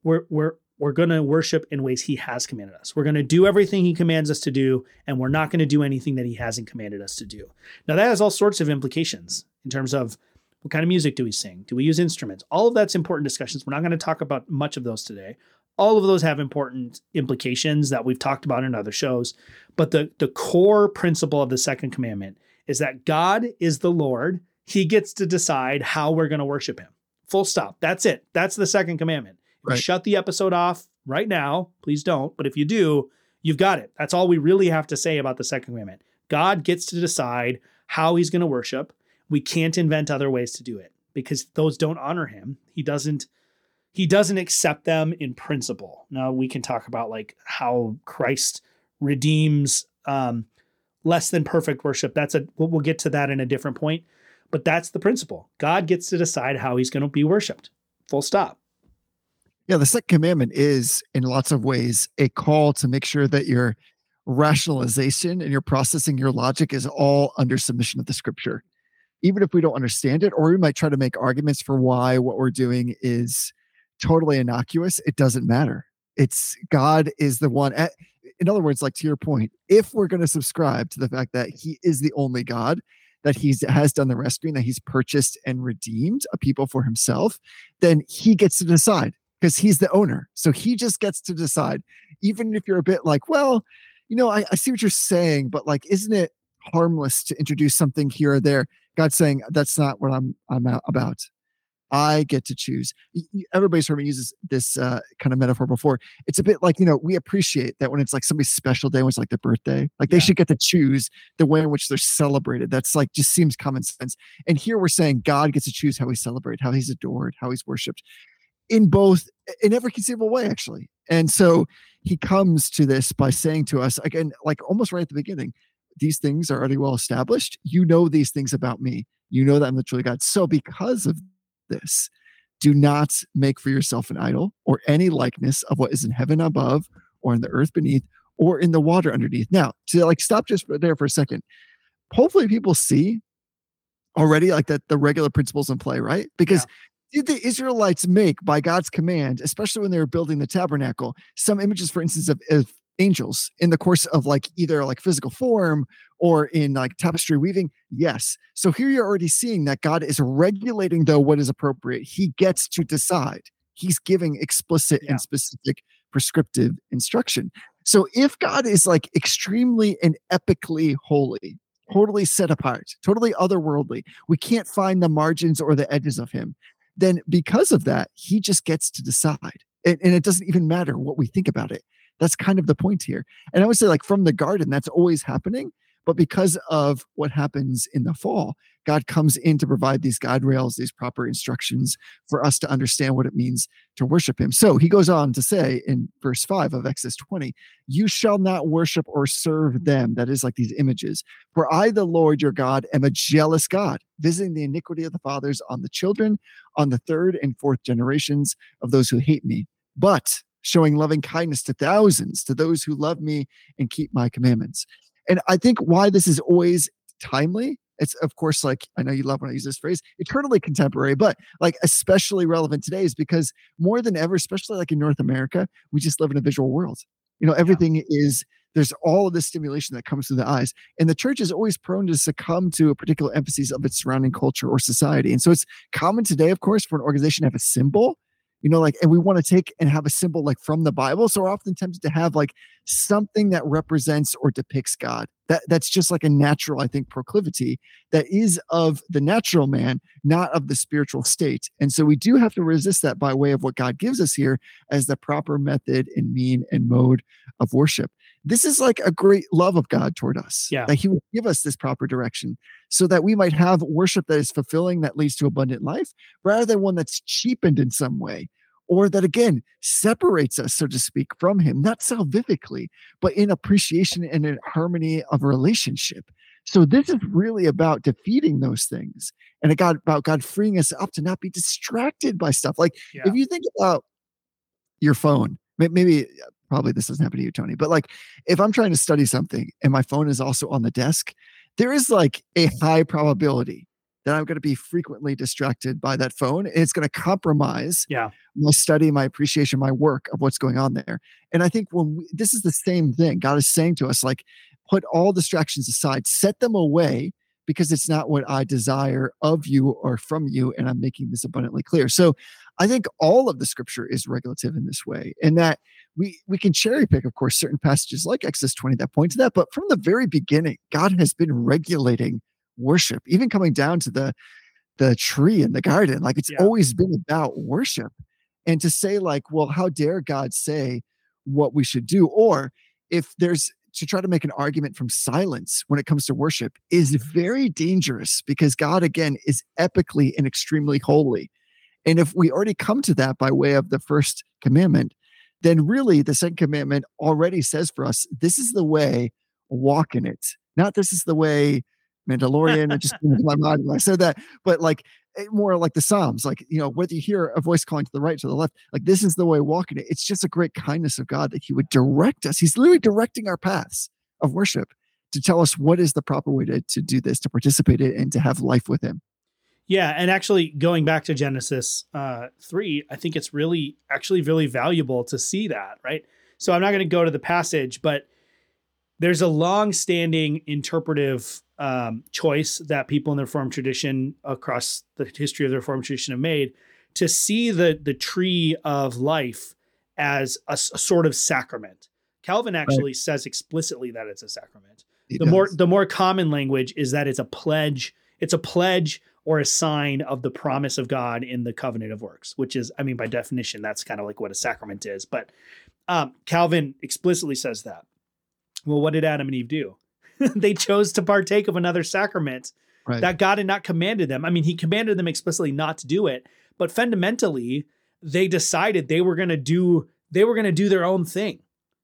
We're we're we're going to worship in ways He has commanded us. We're going to do everything He commands us to do, and we're not going to do anything that He hasn't commanded us to do. Now that has all sorts of implications in terms of what kind of music do we sing? Do we use instruments? All of that's important discussions. We're not going to talk about much of those today. All of those have important implications that we've talked about in other shows. But the, the core principle of the second commandment is that God is the Lord. He gets to decide how we're going to worship him. Full stop. That's it. That's the second commandment. If you Right. shut the episode off right now, please don't. But if you do, you've got it. That's all we really have to say about the second commandment. God gets to decide how he's going to worship. We can't invent other ways to do it because those don't honor him. He doesn't he doesn't accept them in principle. Now we can talk about like how Christ redeems um less than perfect worship. That's a we'll, get to that in a different point, but that's the principle. God gets to decide how he's going to be worshiped. Full stop. Yeah, the second commandment is in lots of ways a call to make sure that your rationalization and your processing your logic is all under submission of the scripture. Even if we don't understand it, or we might try to make arguments for why what we're doing is totally innocuous, it doesn't matter. It's God is the one. In other words, like to your point, if we're going to subscribe to the fact that He is the only God, that He's has done the rescuing, that He's purchased and redeemed a people for Himself, then He gets to decide because He's the owner. So He just gets to decide. Even if you're a bit like, well, you know, I, I see what you're saying, but like, isn't it harmless to introduce something here or there? God's saying that's not what I'm I'm about. I get to choose. Everybody's heard me use this, uh, kind of metaphor before. It's a bit like you know we appreciate that when it's like somebody's special day, when it's like their birthday, like they should get to choose the way in which they're celebrated. That's like just seems common sense. And here we're saying God gets to choose how we celebrate, how He's adored, how He's worshipped, in both in every conceivable way, actually. And so He comes to this by saying to us again, like almost right at the beginning, these things are already well established. You know these things about me. You know that I'm the true God. So because of this, do not make for yourself an idol or any likeness of what is in heaven above or in the earth beneath or in the water underneath. Now, to like stop just there for a second. Hopefully people see already like that the regular principles in play, right? Because did the Israelites make by God's command, especially when they were building the tabernacle, some images, for instance, of, of angels in the course of like either like physical form or in like tapestry weaving? Yes. So here you're already seeing that God is regulating though what is appropriate. He gets to decide. He's giving explicit Yeah. and specific prescriptive instruction. So if God is like extremely and epically holy, totally set apart, totally otherworldly, we can't find the margins or the edges of him, then because of that, he just gets to decide. And, and it doesn't even matter what we think about it. That's kind of the point here. And I would say, like from the garden, that's always happening. But because of what happens in the fall, God comes in to provide these guide rails, these proper instructions for us to understand what it means to worship Him. So he goes on to say in verse 5 of Exodus 20, You shall not worship or serve them. That is like these images. For I, the Lord your God, am a jealous God, visiting the iniquity of the fathers on the children, on the third and fourth generations of those who hate me, but showing loving kindness to thousands, to those who love me and keep my commandments. And I think why this is always timely. It's of course like I know you love when I use this phrase, eternally contemporary, but like especially relevant today is because more than ever, especially like in North America, we just live in a visual world. You know, everything is there's all of this stimulation that comes through the eyes, and the church is always prone to succumb to a particular emphasis of its surrounding culture or society. And so it's common today, of course, for an organization to have a symbol you know like and we want to take and have a symbol like from the bible so we're often tempted to have like something that represents or depicts god. That that's just like a natural i think proclivity that is of the natural man not of the spiritual state and so we do have to resist that by way of what god gives us here as the proper method and mean and mode of worship this is like a great love of god toward us Yeah. that he will give us this proper direction so that we might have worship that is fulfilling that leads to abundant life rather than one that's cheapened in some way or that again separates us so to speak from him not salvifically but in appreciation and in harmony of relationship so this is really about defeating those things and it got about god freeing us up to not be distracted by stuff like Yeah. if you think about your phone maybe probably this doesn't happen to you tony but like if i'm trying to study something and my phone is also on the desk there is like a high probability that i'm going to be frequently distracted by that phone and it's going to compromise Yeah. my study my appreciation my work of what's going on there and i think when we, this is the same thing god is saying to us like put all distractions aside set them away because it's not what i desire of you or from you and i'm making this abundantly clear. So i think all of the scripture is regulative in this way and that we we can cherry pick of course certain passages like exodus 20 that point to that but from the very beginning god has been regulating worship even coming down to the the tree in the garden like it's Yeah. always been about worship. And to say like well how dare god say what we should do? Or if there's to try to make an argument from silence when it comes to worship is mm-hmm. very dangerous because God again is epically and extremely holy. And if we already come to that by way of the first commandment, then really the second commandment already says for us, this is the way, walk in it. Not this is the way Mandalorian. it just came into my mind when I said that, but like eh, more like the Psalms, like you know, whether you hear a voice calling to the right, to the left, like this is the way walking it. It's just a great kindness of God that He would direct us. He's literally directing our paths of worship to tell us what is the proper way to, to do this, to participate in and to have life with Him. Yeah, and actually going back to Genesis uh, three, I think it's really actually really valuable to see that, right? So I'm not going to go to the passage, but there's a long-standing interpretive um, choice that people in the Reformed tradition across the history of the Reformed tradition have made to see the the tree of life as a sort of sacrament. Calvin actually says explicitly that it's a sacrament. He the more the more common language is that it's a pledge it's a pledge or a sign of the promise of god in the covenant of works which is i mean by definition that's kind of like what a sacrament is but um, calvin explicitly says that well what did adam and eve do (laughs) they chose to partake of another sacrament right. that God had not commanded them. I mean, he commanded them explicitly not to do it, but fundamentally, they decided they were going to do they were going to do their own thing.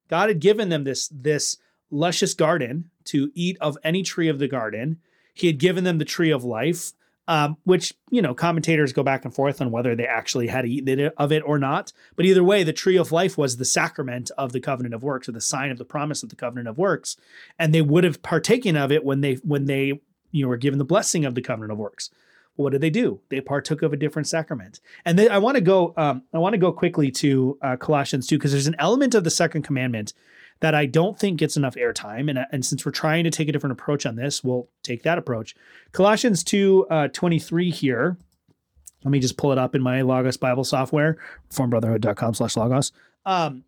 God had given them this this luscious garden to eat of any tree of the garden. He had given them the tree of life, um, which you know commentators go back and forth on whether they actually had eaten of it or not. But either way, the tree of life was the sacrament of the covenant of works, or the sign of the promise of the covenant of works, and they would have partaken of it when they when they you know were given the blessing of the covenant of works. What did they do? They partook of a different sacrament. And then I want to go. Um, I want to go quickly to uh, Colossians two because there's an element of the second commandment that I don't think gets enough airtime. And, and since we're trying to take a different approach on this, we'll take that approach. Colossians 2 uh, 23 here. Let me just pull it up in my Logos Bible software, reformedbrotherhood.com slash Logos. Um,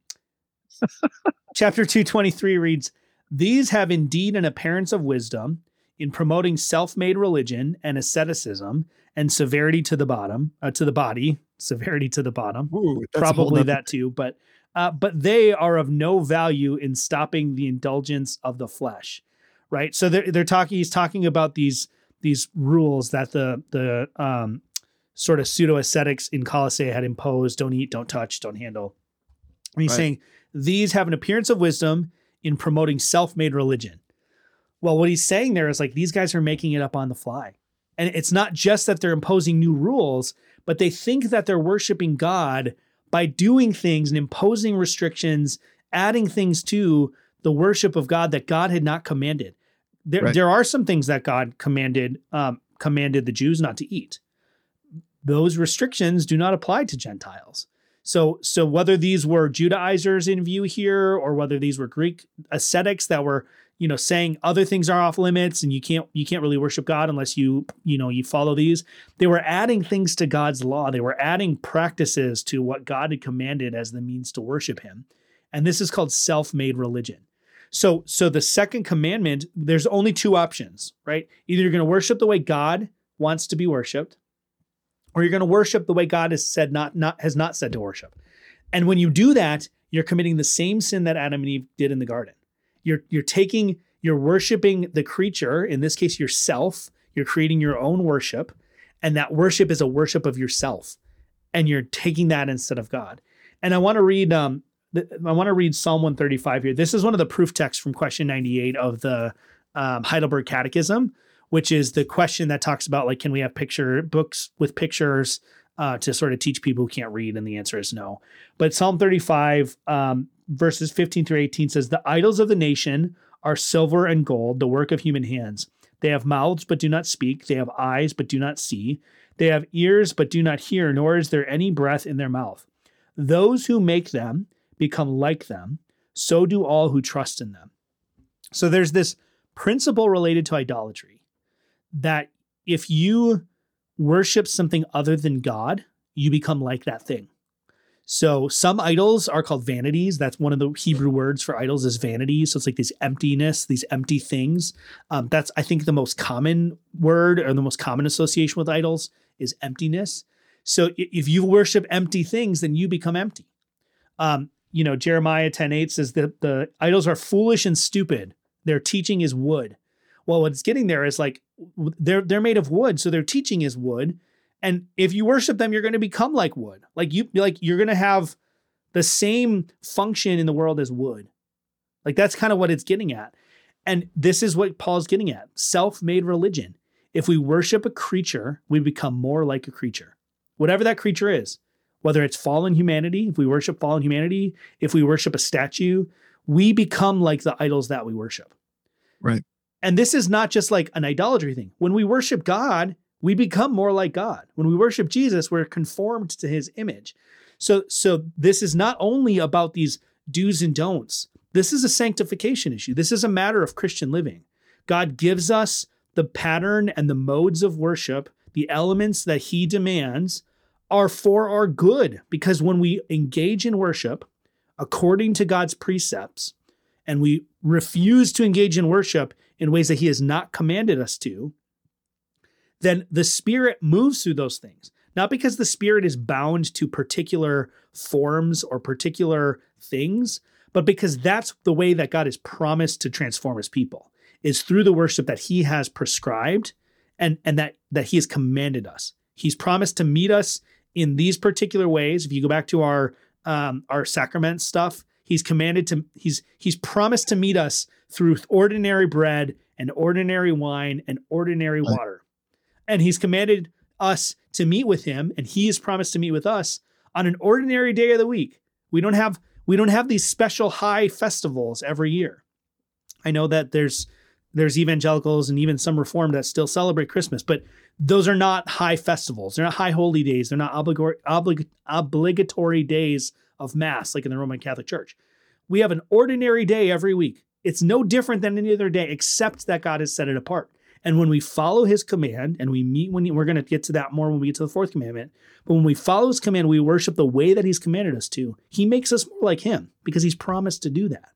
(laughs) chapter 223 reads, These have indeed an appearance of wisdom in promoting self-made religion and asceticism and severity to the bottom, uh, to the body, severity to the bottom Ooh, that's a whole probably that too but uh, but they are of no value in stopping the indulgence of the flesh right? So they're, they're talking he's talking about these these rules that the the um sort of pseudo ascetics in colossae had imposed don't eat don't touch don't handle. And he's Right. saying these have an appearance of wisdom in promoting self-made religion. Well what he's saying there is like these guys are making it up on the fly. And it's not just that they're imposing new rules but they think that they're worshiping God by doing things and imposing restrictions, adding things to the worship of God that God had not commanded. There, Right. there are some things that God commanded um, commanded the Jews not to eat. Those restrictions do not apply to Gentiles. So, so whether these were Judaizers in view here, or whether these were Greek ascetics that were, you know, saying other things are off limits and you can't you can't really worship God unless you you know you follow these they were adding things to God's law. They were adding practices to what God had commanded as the means to worship him. And this is called self-made religion. So so the second commandment, there's only two options, right? Either you're going to worship the way God wants to be worshiped, or you're going to worship the way God has said not not has not said to worship. And when you do that, you're committing the same sin that Adam and Eve did in the garden. You're you're taking you're worshiping the creature, in this case yourself. You're creating your own worship, and that worship is a worship of yourself, and you're taking that instead of God. And I want to read um I want to read Psalm 135 here. This is one of the proof texts from question 98 of the um, Heidelberg Catechism, which is the question that talks about like can we have picture books with pictures uh, to sort of teach people who can't read, and the answer is no. But Psalm 35 um, verses 15 through 18 says the idols of the nation are silver and gold, the work of human hands. They have mouths but do not speak. They have eyes but do not see. They have ears but do not hear, nor is there any breath in their mouth. Those who make them become like them, so do all who trust in them. So there's this principle related to idolatry that if you worship something other than God, you become like that thing. So some idols are called vanities. That's one of the Hebrew words for idols is vanity. So it's like this emptiness, these empty things. Um, that's I think the most common word or the most common association with idols is emptiness. So if you worship empty things, then you become empty. Um, you know, Jeremiah 10 8 says that the idols are foolish and stupid. Their teaching is wood. Well, what's getting there is like they're they're made of wood, so their teaching is wood. And if you worship them, you're going to become like wood. Like you like you're going to have the same function in the world as wood. Like that's kind of what it's getting at. And this is what Paul's getting at self-made religion. If we worship a creature, we become more like a creature. Whatever that creature is, whether it's fallen humanity, if we worship fallen humanity, if we worship a statue, we become like the idols that we worship. Right. And this is not just like an idolatry thing. When we worship God, we become more like God. When we worship Jesus, we're conformed to his image. So so this is not only about these do's and don'ts. This is a sanctification issue. This is a matter of Christian living. God gives us the pattern and the modes of worship, the elements that he demands are for our good because when we engage in worship according to God's precepts and we refuse to engage in worship in ways that he has not commanded us to, then the spirit moves through those things. Not because the spirit is bound to particular forms or particular things, but because that's the way that God has promised to transform his people is through the worship that he has prescribed and, and that, that he has commanded us. He's promised to meet us in these particular ways. If you go back to our um, our sacrament stuff, he's commanded to he's he's promised to meet us through ordinary bread and ordinary wine and ordinary water. And he's commanded us to meet with him and he has promised to meet with us on an ordinary day of the week. We don't have we don't have these special high festivals every year. I know that there's there's evangelicals and even some reformed that still celebrate Christmas, but those are not high festivals. They're not high holy days. They're not obligor- oblig- obligatory days of mass like in the Roman Catholic Church. We have an ordinary day every week. It's no different than any other day, except that God has set it apart. And when we follow his command and we meet when we're going to get to that more when we get to the fourth commandment, but when we follow his command, we worship the way that he's commanded us to. He makes us more like him because he's promised to do that.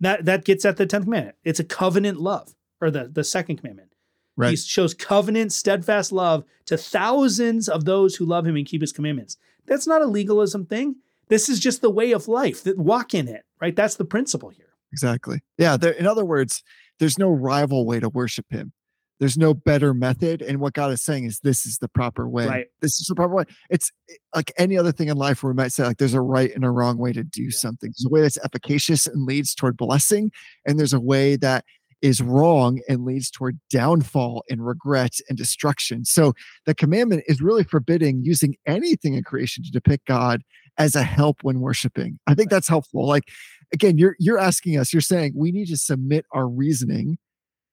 That that gets at the 10th commandment. It's a covenant love or the the second commandment. Right. He shows covenant, steadfast love to thousands of those who love him and keep his commandments. That's not a legalism thing. This is just the way of life that walk in it, right? That's the principle here. Exactly. Yeah. There, in other words, there's no rival way to worship him. There's no better method. And what God is saying is this is the proper way. Right. This is the proper way. It's like any other thing in life where we might say, like, there's a right and a wrong way to do Yeah. something. There's a way that's efficacious and leads toward blessing. And there's a way that is wrong and leads toward downfall and regret and destruction. So the commandment is really forbidding using anything in creation to depict God as a help when worshiping. I think that's helpful. Like again, you're you're asking us, you're saying we need to submit our reasoning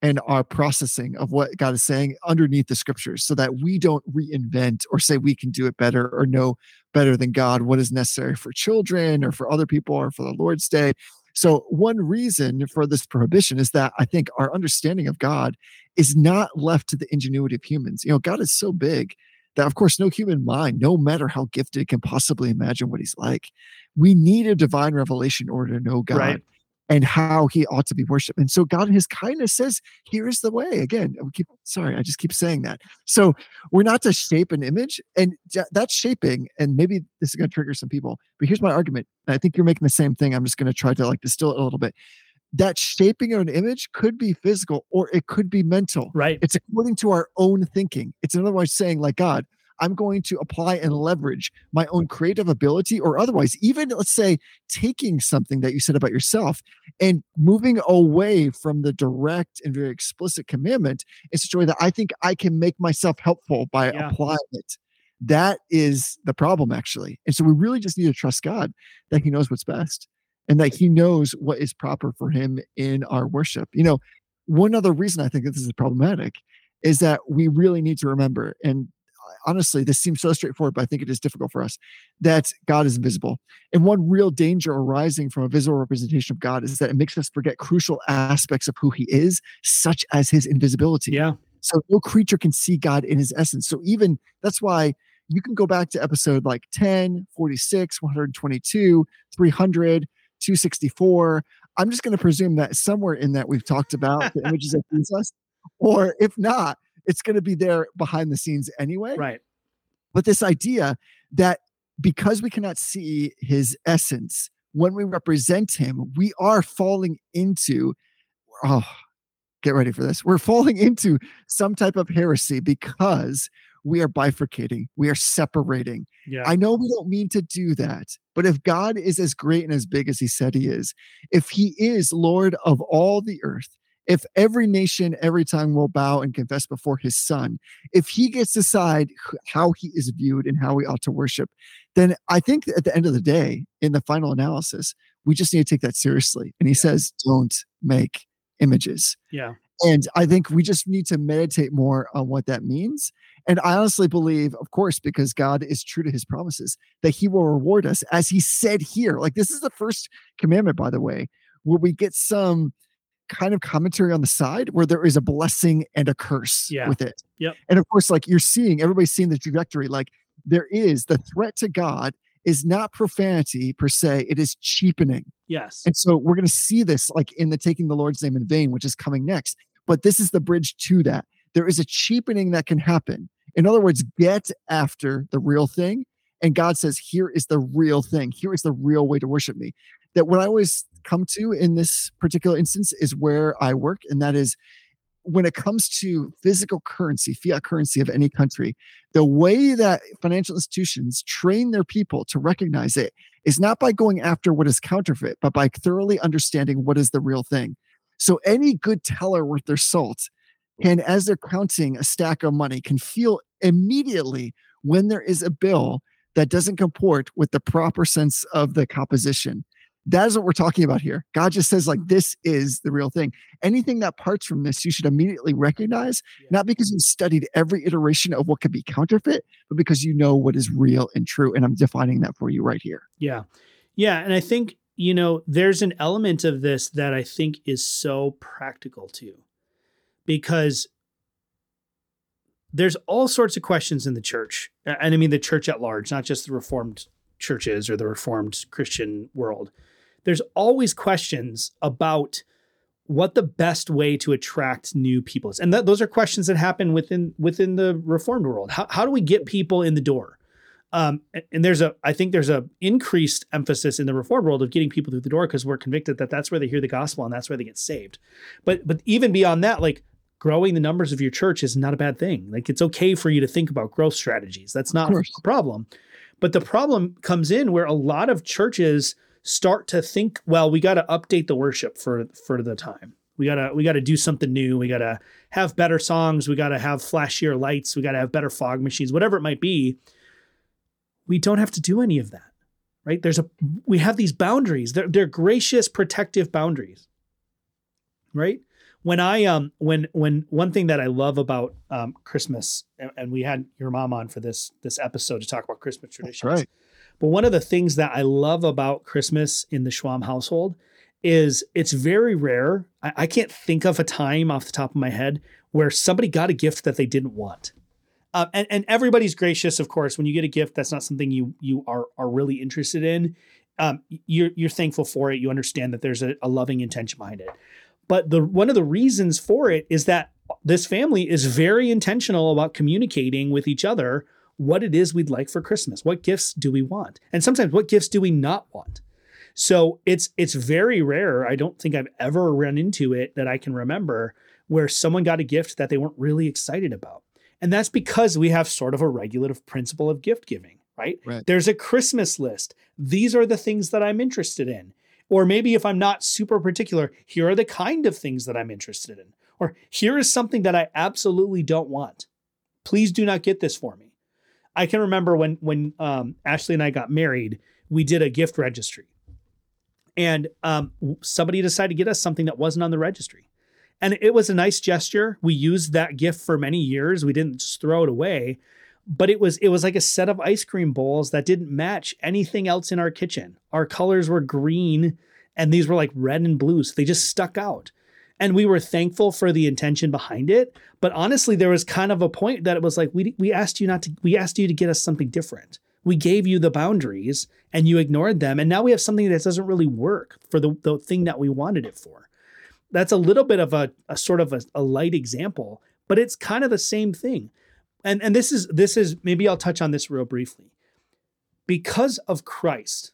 and our processing of what God is saying underneath the scriptures so that we don't reinvent or say we can do it better or know better than God what is necessary for children or for other people or for the Lord's day. So, one reason for this prohibition is that I think our understanding of God is not left to the ingenuity of humans. You know, God is so big that, of course, no human mind, no matter how gifted, can possibly imagine what he's like. We need a divine revelation in order to know God Right. and how he ought to be worshiped. And so God in his kindness says, here's the way. Again, we keep sorry, I just keep saying that. So we're not to shape an image, and that shaping, and maybe this is going to trigger some people, but here's my argument. I think you're making the same thing. I'm just going to try to like distill it a little bit. That shaping of an image could be physical or it could be mental. Right. It's according to our own thinking. It's another way saying, like, God, I'm going to apply and leverage my own creative ability or otherwise, even let's say taking something that you said about yourself and moving away from the direct and very explicit commandment in such a way that I think I can make myself helpful by Yeah. applying it. That is the problem, actually. And so we really just need to trust God that He knows what's best and that He knows what is proper for Him in our worship. You know, one other reason I think that this is problematic is that we really need to remember, and uh, honestly, this seems so straightforward, but I think it is difficult for us, that God is invisible. And one real danger arising from a visual representation of God is that it makes us forget crucial aspects of who He is, such as His invisibility. Yeah. So no creature can see God in his essence. So even that's why you can go back to episode like 10, 46, 122, 300, 264. I'm just going to presume that somewhere in that we've talked about the (laughs) images of Jesus. Or if not, it's going to be there behind the scenes anyway. Right. But this idea that because we cannot see his essence, when we represent him, we are falling into, oh, get ready for this. We're falling into some type of heresy because we are bifurcating, we are separating. Yeah. I know we don't mean to do that, but if God is as great and as big as he said he is, if he is Lord of all the earth, if every nation, every tongue will bow and confess before his son, if he gets to decide how he is viewed and how we ought to worship, then I think at the end of the day, in the final analysis, we just need to take that seriously. And he Yeah. says, don't make images. yeah. And I think we just need to meditate more on what that means. And I honestly believe, of course, because God is true to his promises, that he will reward us as he said here. Like, this is the first commandment, by the way, where we get some kind of commentary on the side where there is a blessing and a curse Yeah. with it. Yep. And of course, like you're seeing, everybody's seeing the trajectory. Like, there is the threat to God is not profanity per se, it is cheapening. Yes. And so we're going to see this like in the taking the Lord's name in vain, which is coming next. But this is the bridge to that. There is a cheapening that can happen. In other words, get after the real thing. And God says, here is the real thing. Here is the real way to worship me. That what I always come to in this particular instance is where I work. And that is when it comes to physical currency, fiat currency of any country, the way that financial institutions train their people to recognize it is not by going after what is counterfeit, but by thoroughly understanding what is the real thing. So any good teller worth their salt can, as they're counting a stack of money, can feel immediately when there is a bill that doesn't comport with the proper sense of the composition. That is what we're talking about here. God just says, like, mm-hmm. this is the real thing. Anything that parts from this, you should immediately recognize, Yeah. not because you studied every iteration of what could be counterfeit, but because you know what is real and true. And I'm defining that for you right here. Yeah. Yeah. And I think, you know, there's an element of this that I think is so practical too, because there's all sorts of questions in the church. And I mean, the church at large, not just the Reformed churches or the Reformed Christian world. There's always questions about what the best way to attract new people is. And that, those are questions that happen within within the reformed world. How, how do we get people in the door? Um, and- and there's a, I think there's a increased emphasis in the reformed world of getting people through the door because we're convicted that that's where they hear the gospel and that's where they get saved. But but even beyond that, like growing the numbers of your church is not a bad thing. Like it's okay for you to think about growth strategies. That's not a problem. But the problem comes in where a lot of churches start to think, well, we got to update the worship for for the time. We gotta we gotta do something new. We gotta have better songs. We gotta have flashier lights. We gotta have better fog machines. Whatever it might be. We don't have to do any of that, right? There's a we have these boundaries. They're they're gracious, protective boundaries, right? When I um when when one thing that I love about um Christmas, and, and we had your mom on for this this episode to talk about Christmas traditions. right. But one of the things that I love about Christmas in the Schwamb household is it's very rare. I, I can't think of a time off the top of my head where somebody got a gift that they didn't want. Uh, and, and everybody's gracious, of course. When you get a gift that's not something you you are are really interested in, um, you're you're thankful for it. You understand that there's a, a loving intention behind it. But the one of the reasons for it is that this family is very intentional about communicating with each other what it is we'd like for Christmas. What gifts do we want? And sometimes what gifts do we not want? So it's it's very rare. I don't think I've ever run into it that I can remember where someone got a gift that they weren't really excited about. And that's because we have sort of a regulative principle of gift giving, right? Right. There's a Christmas list. These are the things that I'm interested in. Or maybe if I'm not super particular, here are the kind of things that I'm interested in. Or here is something that I absolutely don't want. Please do not get this for me. I can remember when when um, Ashley and I got married, we did a gift registry, and um, somebody decided to get us something that wasn't on the registry, and it was a nice gesture. We used that gift for many years. We didn't just throw it away, but it was it was like a set of ice cream bowls that didn't match anything else in our kitchen. Our colors were green, and these were like red and blue, so they just stuck out. And we were thankful for the intention behind it, but honestly, there was kind of a point that it was like we we asked you not to we asked you to get us something different. We gave you the boundaries and you ignored them, and now we have something that doesn't really work for the, the thing that we wanted it for. That's a little bit of a, a sort of a, a light example, but it's kind of the same thing. And and this is this is maybe I'll touch on this real briefly. Because of Christ,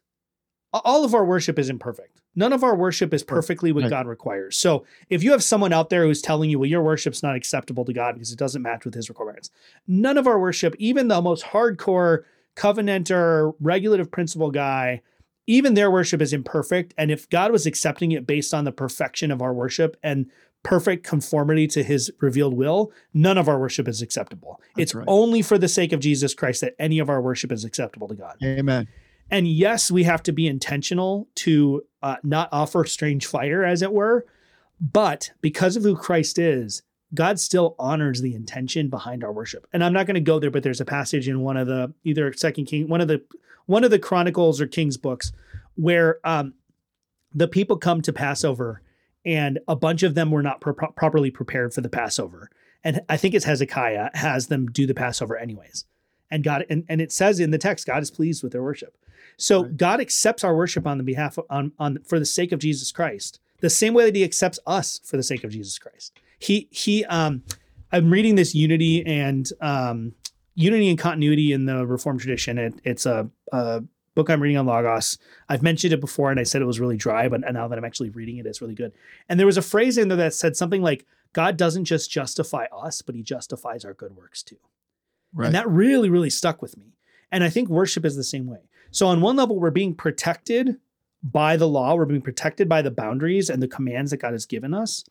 all of our worship is imperfect. None of our worship is perfectly what Right. God requires. So if you have someone out there who's telling you, well, your worship's not acceptable to God because it doesn't match with his requirements, none of our worship, even the most hardcore covenanter, regulative principle guy, even their worship is imperfect. And if God was accepting it based on the perfection of our worship and perfect conformity to his revealed will, none of our worship is acceptable. That's it's right. only for the sake of Jesus Christ that any of our worship is acceptable to God. Amen. And yes, we have to be intentional to uh, not offer strange fire, as it were. But because of who Christ is, God still honors the intention behind our worship. And I'm not going to go there, but there's a passage in one of the either Second King, one of the one of the Chronicles or Kings books, where um, the people come to Passover, and a bunch of them were not pro- properly prepared for the Passover. And I think it's Hezekiah has them do the Passover anyways. And God and, and it says in the text, God is pleased with their worship. So Right. God accepts our worship on the behalf of, on on for the sake of Jesus Christ, the same way that He accepts us for the sake of Jesus Christ. He he um, I'm reading this unity and um, unity and continuity in the Reformed tradition. It, it's a, a book I'm reading on Logos. I've mentioned it before, and I said it was really dry, but now that I'm actually reading it, it's really good. And there was a phrase in there that said something like, "God doesn't just justify us, but He justifies our good works too." Right. And that really, really stuck with me. And I think worship is the same way. So, on one level, we're being protected by the law, we're being protected by the boundaries and the commands that God has given us.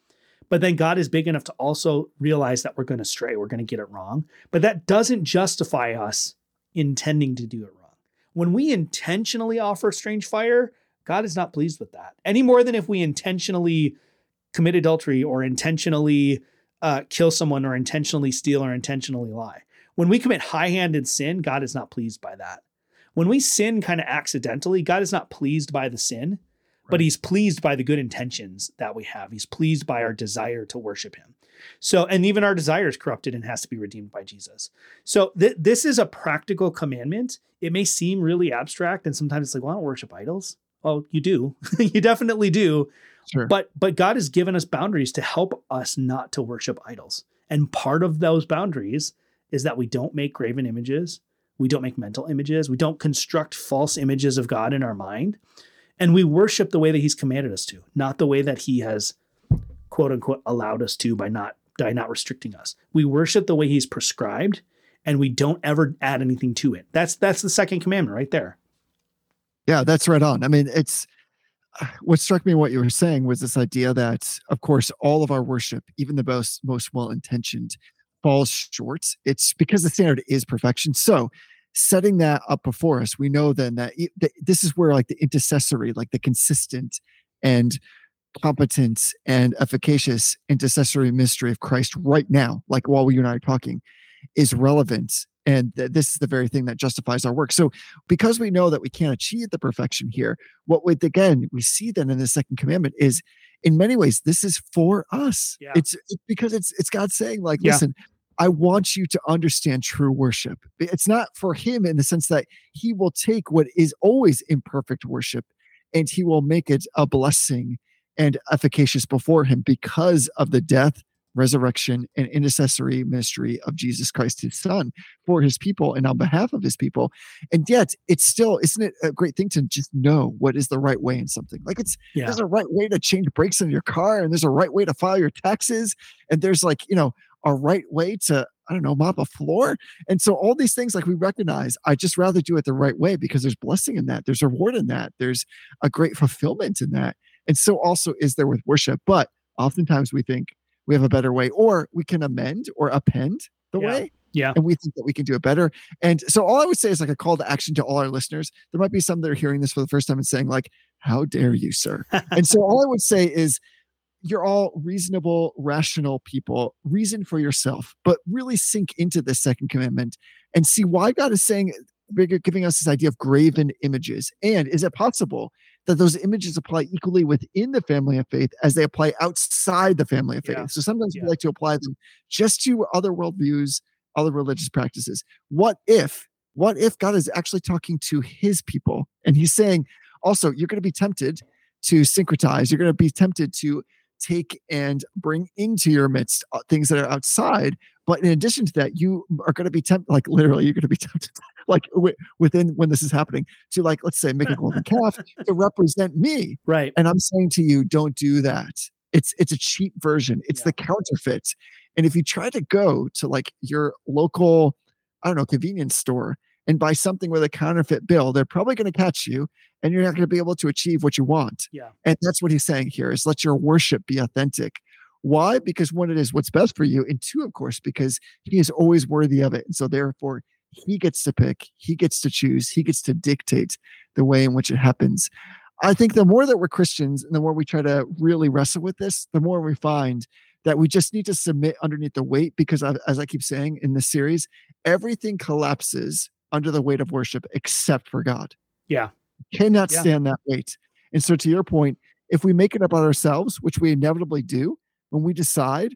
But then God is big enough to also realize that we're going to stray, we're going to get it wrong. But that doesn't justify us intending to do it wrong. When we intentionally offer strange fire, God is not pleased with that any more than if we intentionally commit adultery or intentionally uh, kill someone or intentionally steal or intentionally lie. When we commit high handed sin, God is not pleased by that. When we sin kind of accidentally, God is not pleased by the sin, but he's pleased by the good intentions that we have. He's pleased by our desire to worship him. So, and even our desire is corrupted and has to be redeemed by Jesus. So, th- this is a practical commandment. It may seem really abstract, and sometimes it's like, well, I don't worship idols. Well, you do. (laughs) you definitely do Sure. but but God has given us boundaries to help us not to worship idols. And part of those boundaries is that we don't make graven images, we don't make mental images, we don't construct false images of God in our mind, and we worship the way that he's commanded us to, not the way that he has quote unquote allowed us to by not by not restricting us. We worship the way he's prescribed and we don't ever add anything to it. That's that's the second commandment right there. Yeah, that's right on. I mean, it's what struck me what you were saying was this idea that, of course, all of our worship, even the most most well intentioned, falls short. It's because the standard is perfection. So, setting that up before us, we know then that, this is where like the intercessory, like the consistent and competent and efficacious intercessory mystery of Christ right now, like while you and I are talking, is relevant. And th- this is the very thing that justifies our work. So, because we know that we can't achieve the perfection here, what we again we see then in the second commandment is, in many ways, this is for us. Yeah. It's it's because it's it's God saying like, Yeah. listen. I want you to understand true worship. It's not for him in the sense that he will take what is always imperfect worship and he will make it a blessing and efficacious before him because of the death, resurrection, and intercessory ministry of Jesus Christ, his son, for his people and on behalf of his people. And yet, it's still, isn't it a great thing to just know what is the right way in something? Like, it's Yeah. there's a right way to change brakes in your car, and there's a right way to file your taxes, and there's like, you know, a right way to, I don't know, mop a floor. And so all these things, like we recognize, I just rather do it the right way because there's blessing in that, there's reward in that, there's a great fulfillment in that. And so also is there with worship. But oftentimes we think we have a better way, or we can amend or append the Yeah. way. Yeah. And we think that we can do it better. And so all I would say is like a call to action to all our listeners. There might be some that are hearing this for the first time and saying, like, how dare you, sir? (laughs) and so all I would say is you're all reasonable, rational people. Reason for yourself, but really sink into the second commandment and see why God is saying, giving us this idea of graven images. And is it possible that those images apply equally within the family of faith as they apply outside the family of faith? Yeah. So sometimes Yeah. we like to apply them just to other worldviews, other religious practices. What if, what if God is actually talking to his people and he's saying, also, you're going to be tempted to syncretize, you're going to be tempted to take and bring into your midst uh, things that are outside. But in addition to that, you are going to be tempted, like literally, you're going to be (laughs) tempted. Like uh, wi- within when this is happening to like let's say make a golden calf (laughs) to represent me. Right. and i'm saying to you don't do that. It's it's a cheap version. It's Yeah. the counterfeit. And if you try to go to like your local i don't know convenience store and buy something with a counterfeit bill they're probably going to catch you and you're not going to be able to achieve what you want. Yeah. and that's what he's saying here is let your worship be authentic. Why? Because one it is what's best for you and two of course because he is always worthy of it. And so therefore he gets to pick he gets to choose he gets to dictate the way in which it happens i think the more that we're christians and the more we try to really wrestle with this the more we find that we just need to submit underneath the weight because I- as i keep saying in this series everything collapses under the weight of worship except for god Yeah. cannot Yeah. stand that weight and so to your point if we make it about ourselves which we inevitably do when we decide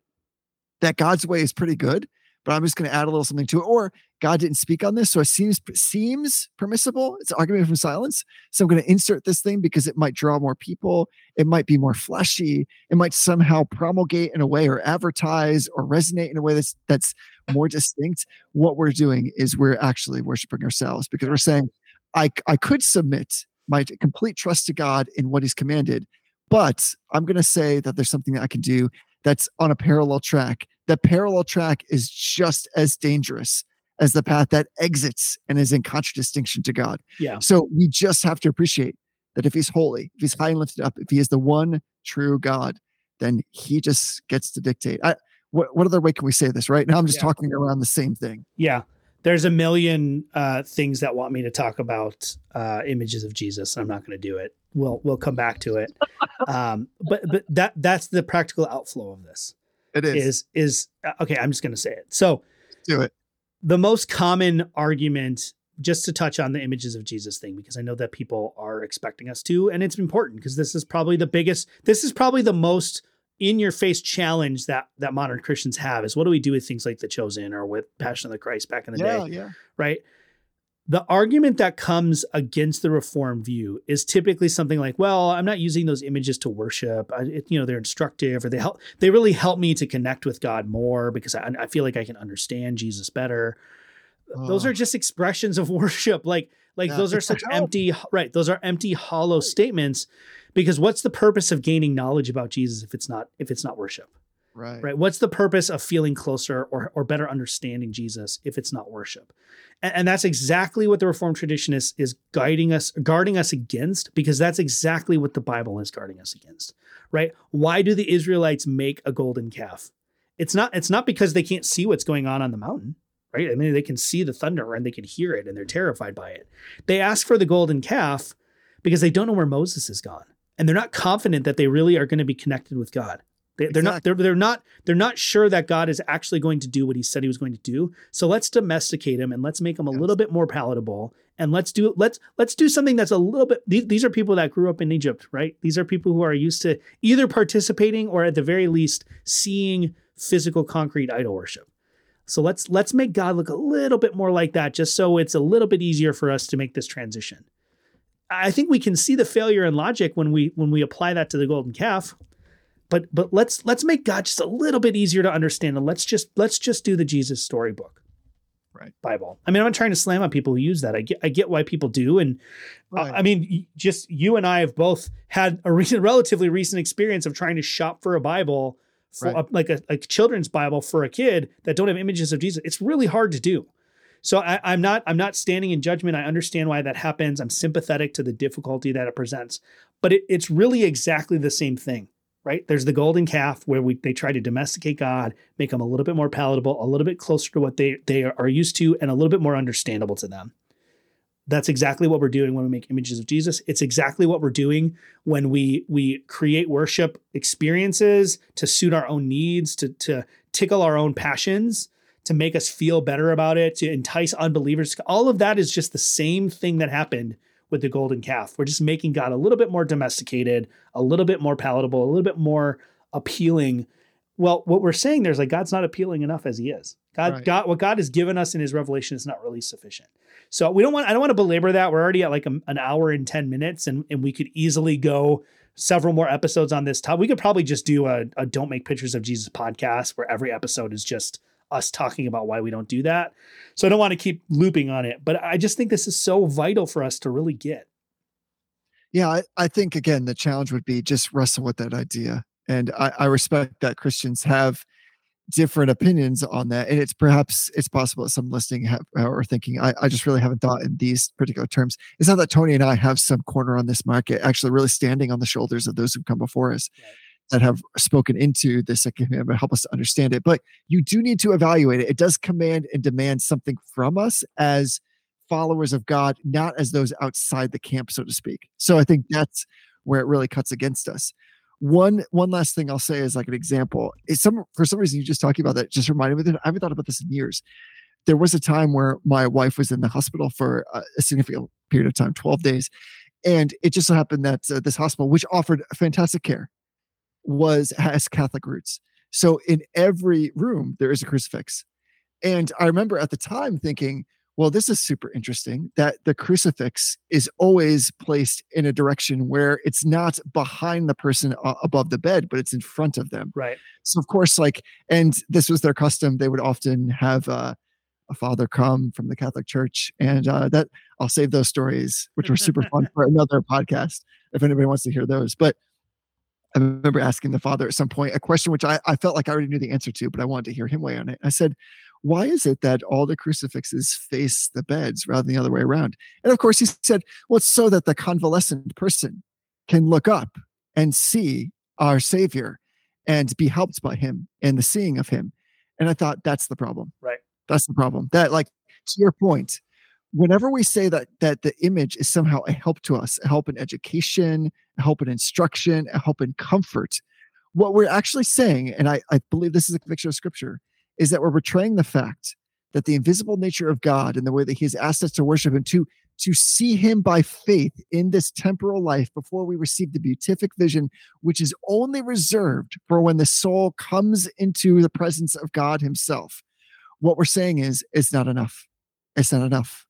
that God's way is pretty good, but I'm just going to add a little something to it, or God didn't speak on this, so it seems seems permissible. It's argument from silence, so I'm going to insert this thing because it might draw more people. It might be more fleshy. It might somehow promulgate in a way, or advertise, or resonate in a way that's that's more distinct. What we're doing is we're actually worshiping ourselves because we're saying, I I could submit my complete trust to God in what He's commanded, but I'm going to say that there's something that I can do that's on a parallel track. The parallel track is just as dangerous as the path that exits and is in contradistinction to God. Yeah. So we just have to appreciate that if he's holy, if he's high and lifted up, if he is the one true God, then he just gets to dictate. I, what, what other way can we say this, right? Now I'm just Yeah. talking around the same thing. Yeah. There's a million uh, things that want me to talk about uh, images of Jesus. I'm not going to do it. We'll we'll come back to it. (laughs) Um, but but that that's the practical outflow of this It is. is is uh, okay. I'm just going to say it. So Do it. the most common argument just to touch on the images of Jesus thing because I know that people are expecting us to and it's important because this is probably the biggest this is probably the most in your face challenge that that modern Christians have is what do we do with things like the chosen or with Passion of the Christ back in the Yeah, day yeah. right the argument that comes against the reform view is typically something like well i'm not using those images to worship. I, it, you know they're instructive or they help they really help me to connect with god more because i, I feel like i can understand jesus better. Those Oh. are just expressions of (laughs) worship. Like like Yeah, those are such empty right those are empty hollow statements because what's the purpose of gaining knowledge about jesus if it's not if it's not worship Right. right? What's the purpose of feeling closer or, or better understanding jesus if it's not worship? And, and that's exactly what the reformed tradition is is guiding us guarding us against because that's exactly what the bible is guarding us against right? Why do the israelites make a golden calf? It's not it's not because they can't see what's going on on the mountain right? I mean they can see the thunder and they can hear it and they're terrified by it. They ask for the golden calf because they don't know where moses is gone and they're not confident that they really are going to be connected with god they, they're not they're, they're not they're not sure that god is actually going to do what he said he was going to do. So let's domesticate him and let's make him a Yes. little bit more palatable and let's do let's let's do something that's a little bit these, these are people that grew up in egypt right? These are people who are used to either participating or at the very least seeing physical concrete idol worship. So let's let's make god look a little bit more like that just so it's a little bit easier for us to make this transition. I think we can see the failure in logic when we when we apply that to the golden calf but but let's let's make god just a little bit easier to understand and let's just let's just do the jesus storybook Right. bible i mean i'm not trying to slam on people who use that i get i get why people do and uh, I mean, just you and I have both had a recent, (laughs) relatively recent experience of trying to shop for a Bible, for Right. a, like a, a children's Bible for a kid that don't have images of Jesus. It's really hard to do. So I, I'm not I'm not standing in judgment. I understand why that happens. I'm sympathetic to the difficulty that it presents, but it, it's really exactly the same thing, right? There's the golden calf where we they try to domesticate God, make him a little bit more palatable, a little bit closer to what they they are used to, and a little bit more understandable to them. That's exactly what we're doing when we make images of Jesus. It's exactly what we're doing when we we create worship experiences to suit our own needs, to to tickle our own passions, to make us feel better about it, to entice unbelievers. All of that is just the same thing that happened with the golden calf. We're just making God a little bit more domesticated, a little bit more palatable, a little bit more appealing. Well, what we're saying there is like God's not appealing enough as he is. God, Right. God, what God has given us in his revelation is not really sufficient. So we don't want, I don't want to belabor that. We're already at like a- an hour and 10 minutes and, and we could easily go several more episodes on this topic. We could probably just do a, a don't make pictures of Jesus podcast where every episode is just us talking about why we don't do that. So I don't want to keep looping on it, but I just think this is so vital for us to really get. Yeah, I, I think again the challenge would be just wrestle with that idea. And I, I respect that Christians have different opinions on that. And it's perhaps it's possible that some listening have, are thinking, I, I just really haven't thought in these particular terms. It's not that Tony and I have some corner on this market, actually really standing on the shoulders of those who've come before us. Right. That have spoken into the second commandment, help us to understand it. But you do need to evaluate it. It does command and demand something from us as followers of God, not as those outside the camp, so to speak. So I think that's where it really cuts against us. One one last thing I'll say is like an example. Is some for some reason you just talking about that just reminded me that I haven't thought about this in years. There was a time where my wife was in the hospital for a, a significant period of time, 12 days. And it just so happened that uh, this hospital, which offered fantastic care, was has Catholic roots. So in every room there is a crucifix. And I remember at the time thinking, well, this is super interesting that the crucifix is always placed in a direction where it's not behind the person above the bed, but it's in front of them. Right. So, of course, like, and this was their custom, they would often have uh, a father come from the Catholic Church. And uh, that I'll save those stories, which were super fun (laughs) for another podcast if anybody wants to hear those. But I remember asking the father at some point a question which I, I felt like I already knew the answer to, but I wanted to hear him weigh on it. I said, Why is it that all the crucifixes face the beds rather than the other way around? And of course, he said, Well, it's so that the convalescent person can look up and see our Savior and be helped by him and the seeing of him. And I thought, That's the problem. Right. That's the problem. That, like, to your point, whenever we say that that the image is somehow a help to us a help in education a help in instruction a help in comfort what we're actually saying and i, I believe this is a conviction of scripture is that we're betraying the fact that the invisible nature of god and the way that he has asked us to worship him to to see him by faith in this temporal life before we receive the beatific vision which is only reserved for when the soul comes into the presence of god himself what we're saying is it's not enough. It's not enough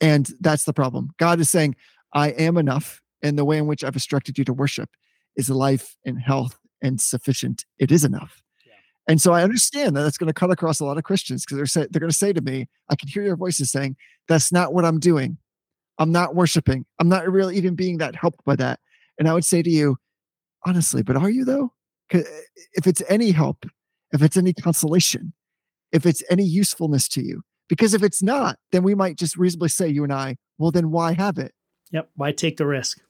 and that's the problem. God is saying, I am enough. And the way in which I've instructed you to worship is life and health and sufficient. It is enough. Yeah. And so I understand that that's going to cut across a lot of Christians because they're say, they're going to say to me, I can hear your voices saying, that's not what I'm doing. I'm not worshiping. I'm not really even being that helped by that. And I would say to you, honestly, but are you though? Eh, if it's any help, if it's any consolation, if it's any usefulness to you, because if it's not, then we might just reasonably say, you and I, well, then why have it? Yep. Why take the risk?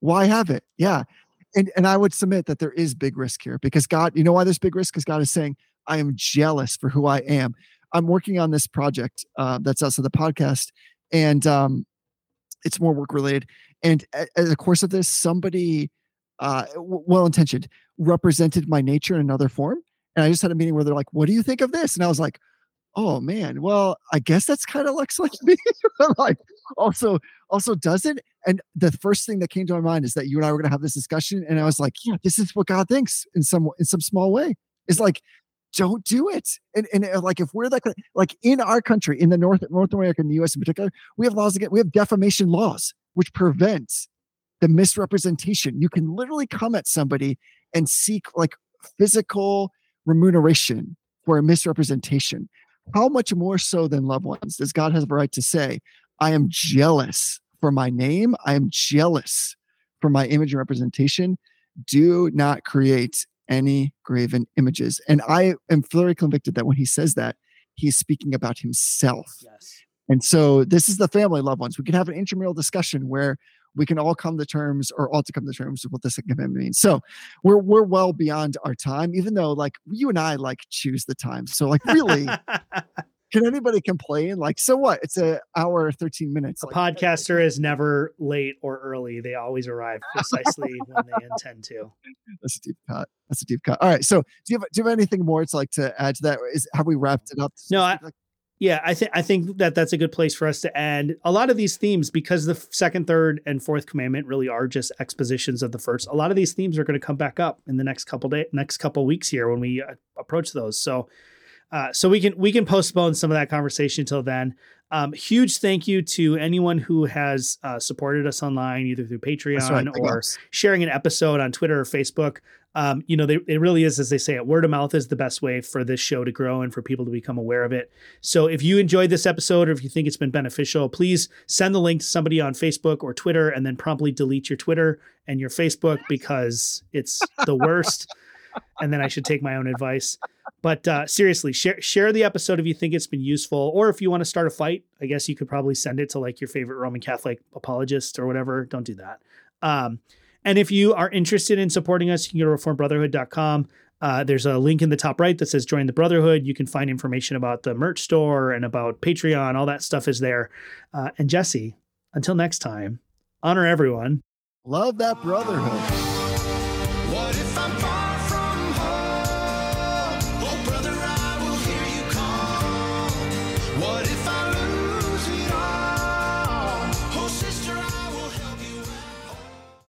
Why have it? Yeah. And and I would submit that there is big risk here because God, you know why there's big risk? Because God is saying, I am jealous for who I am. I'm working on this project uh, that's outside the podcast, and um, it's more work related. And as a- the course of this, somebody uh, well intentioned represented my nature in another form. And I just had a meeting where they're like, What do you think of this? And I was like, Oh man, well, I guess that's kind of looks (laughs) like me. Like also, also doesn't. And the first thing that came to my mind is that you and I were gonna have this discussion. And I was like, Yeah, this is what God thinks in some in some small way. It's like, don't do it. And and uh, like if we're kind of, like in our country, in the North North America, in the US in particular, we have laws against we have defamation laws which prevent the misrepresentation. You can literally come at somebody and seek like physical remuneration for a misrepresentation. How much more so than loved ones does God have a right to say, I am jealous for my name? I am jealous for my image and representation. Do not create any graven images. And I am very convicted that when he says that, he's speaking about himself. Yes. And so this is the family loved ones. We can have an intramural discussion where we can all come to terms or all to come to terms with what the second commandment means. So we're we're well beyond our time, even though like you and I like choose the time. So like really, (laughs) can anybody complain? Like, so what? It's a hour, 13 minutes. a Like, podcaster is never late or early. They always arrive precisely when they (laughs) intend to. that's a deep cut. That's a deep cut. All right. So do you have do you have anything more to like to add to that is have we wrapped it up? No, I- Yeah, I think I think that that's a good place for us to end. A lot of these themes, because the second, third, and fourth commandment really are just expositions of the first. A lot of these themes are going to come back up in the next couple day, next couple weeks here when we uh, approach those. So, Uh, so we can we can postpone some of that conversation until then. Um, huge thank you to anyone who has uh, supported us online, either through Patreon right, or sharing an episode on Twitter or Facebook. Um, you know, they, it really is, as they say, it word of mouth is the best way for this show to grow and for people to become aware of it. So if you enjoyed this episode or if you think it's been beneficial, please send the link to somebody on Facebook or Twitter and then promptly delete your Twitter and your Facebook because it's the worst. and then I should take my own advice. But uh, seriously, share share the episode if you think it's been useful, or if you want to start a fight. I guess you could probably send it to like your favorite Roman Catholic apologist or whatever. Don't do that. Um, and if you are interested in supporting us, you can go to reformedbrotherhood.com. Uh, there's a link in the top right that says join the brotherhood. You can find information about the merch store and about Patreon. All that stuff is there. Uh, and Jesse, until next time, honor everyone. Love that brotherhood.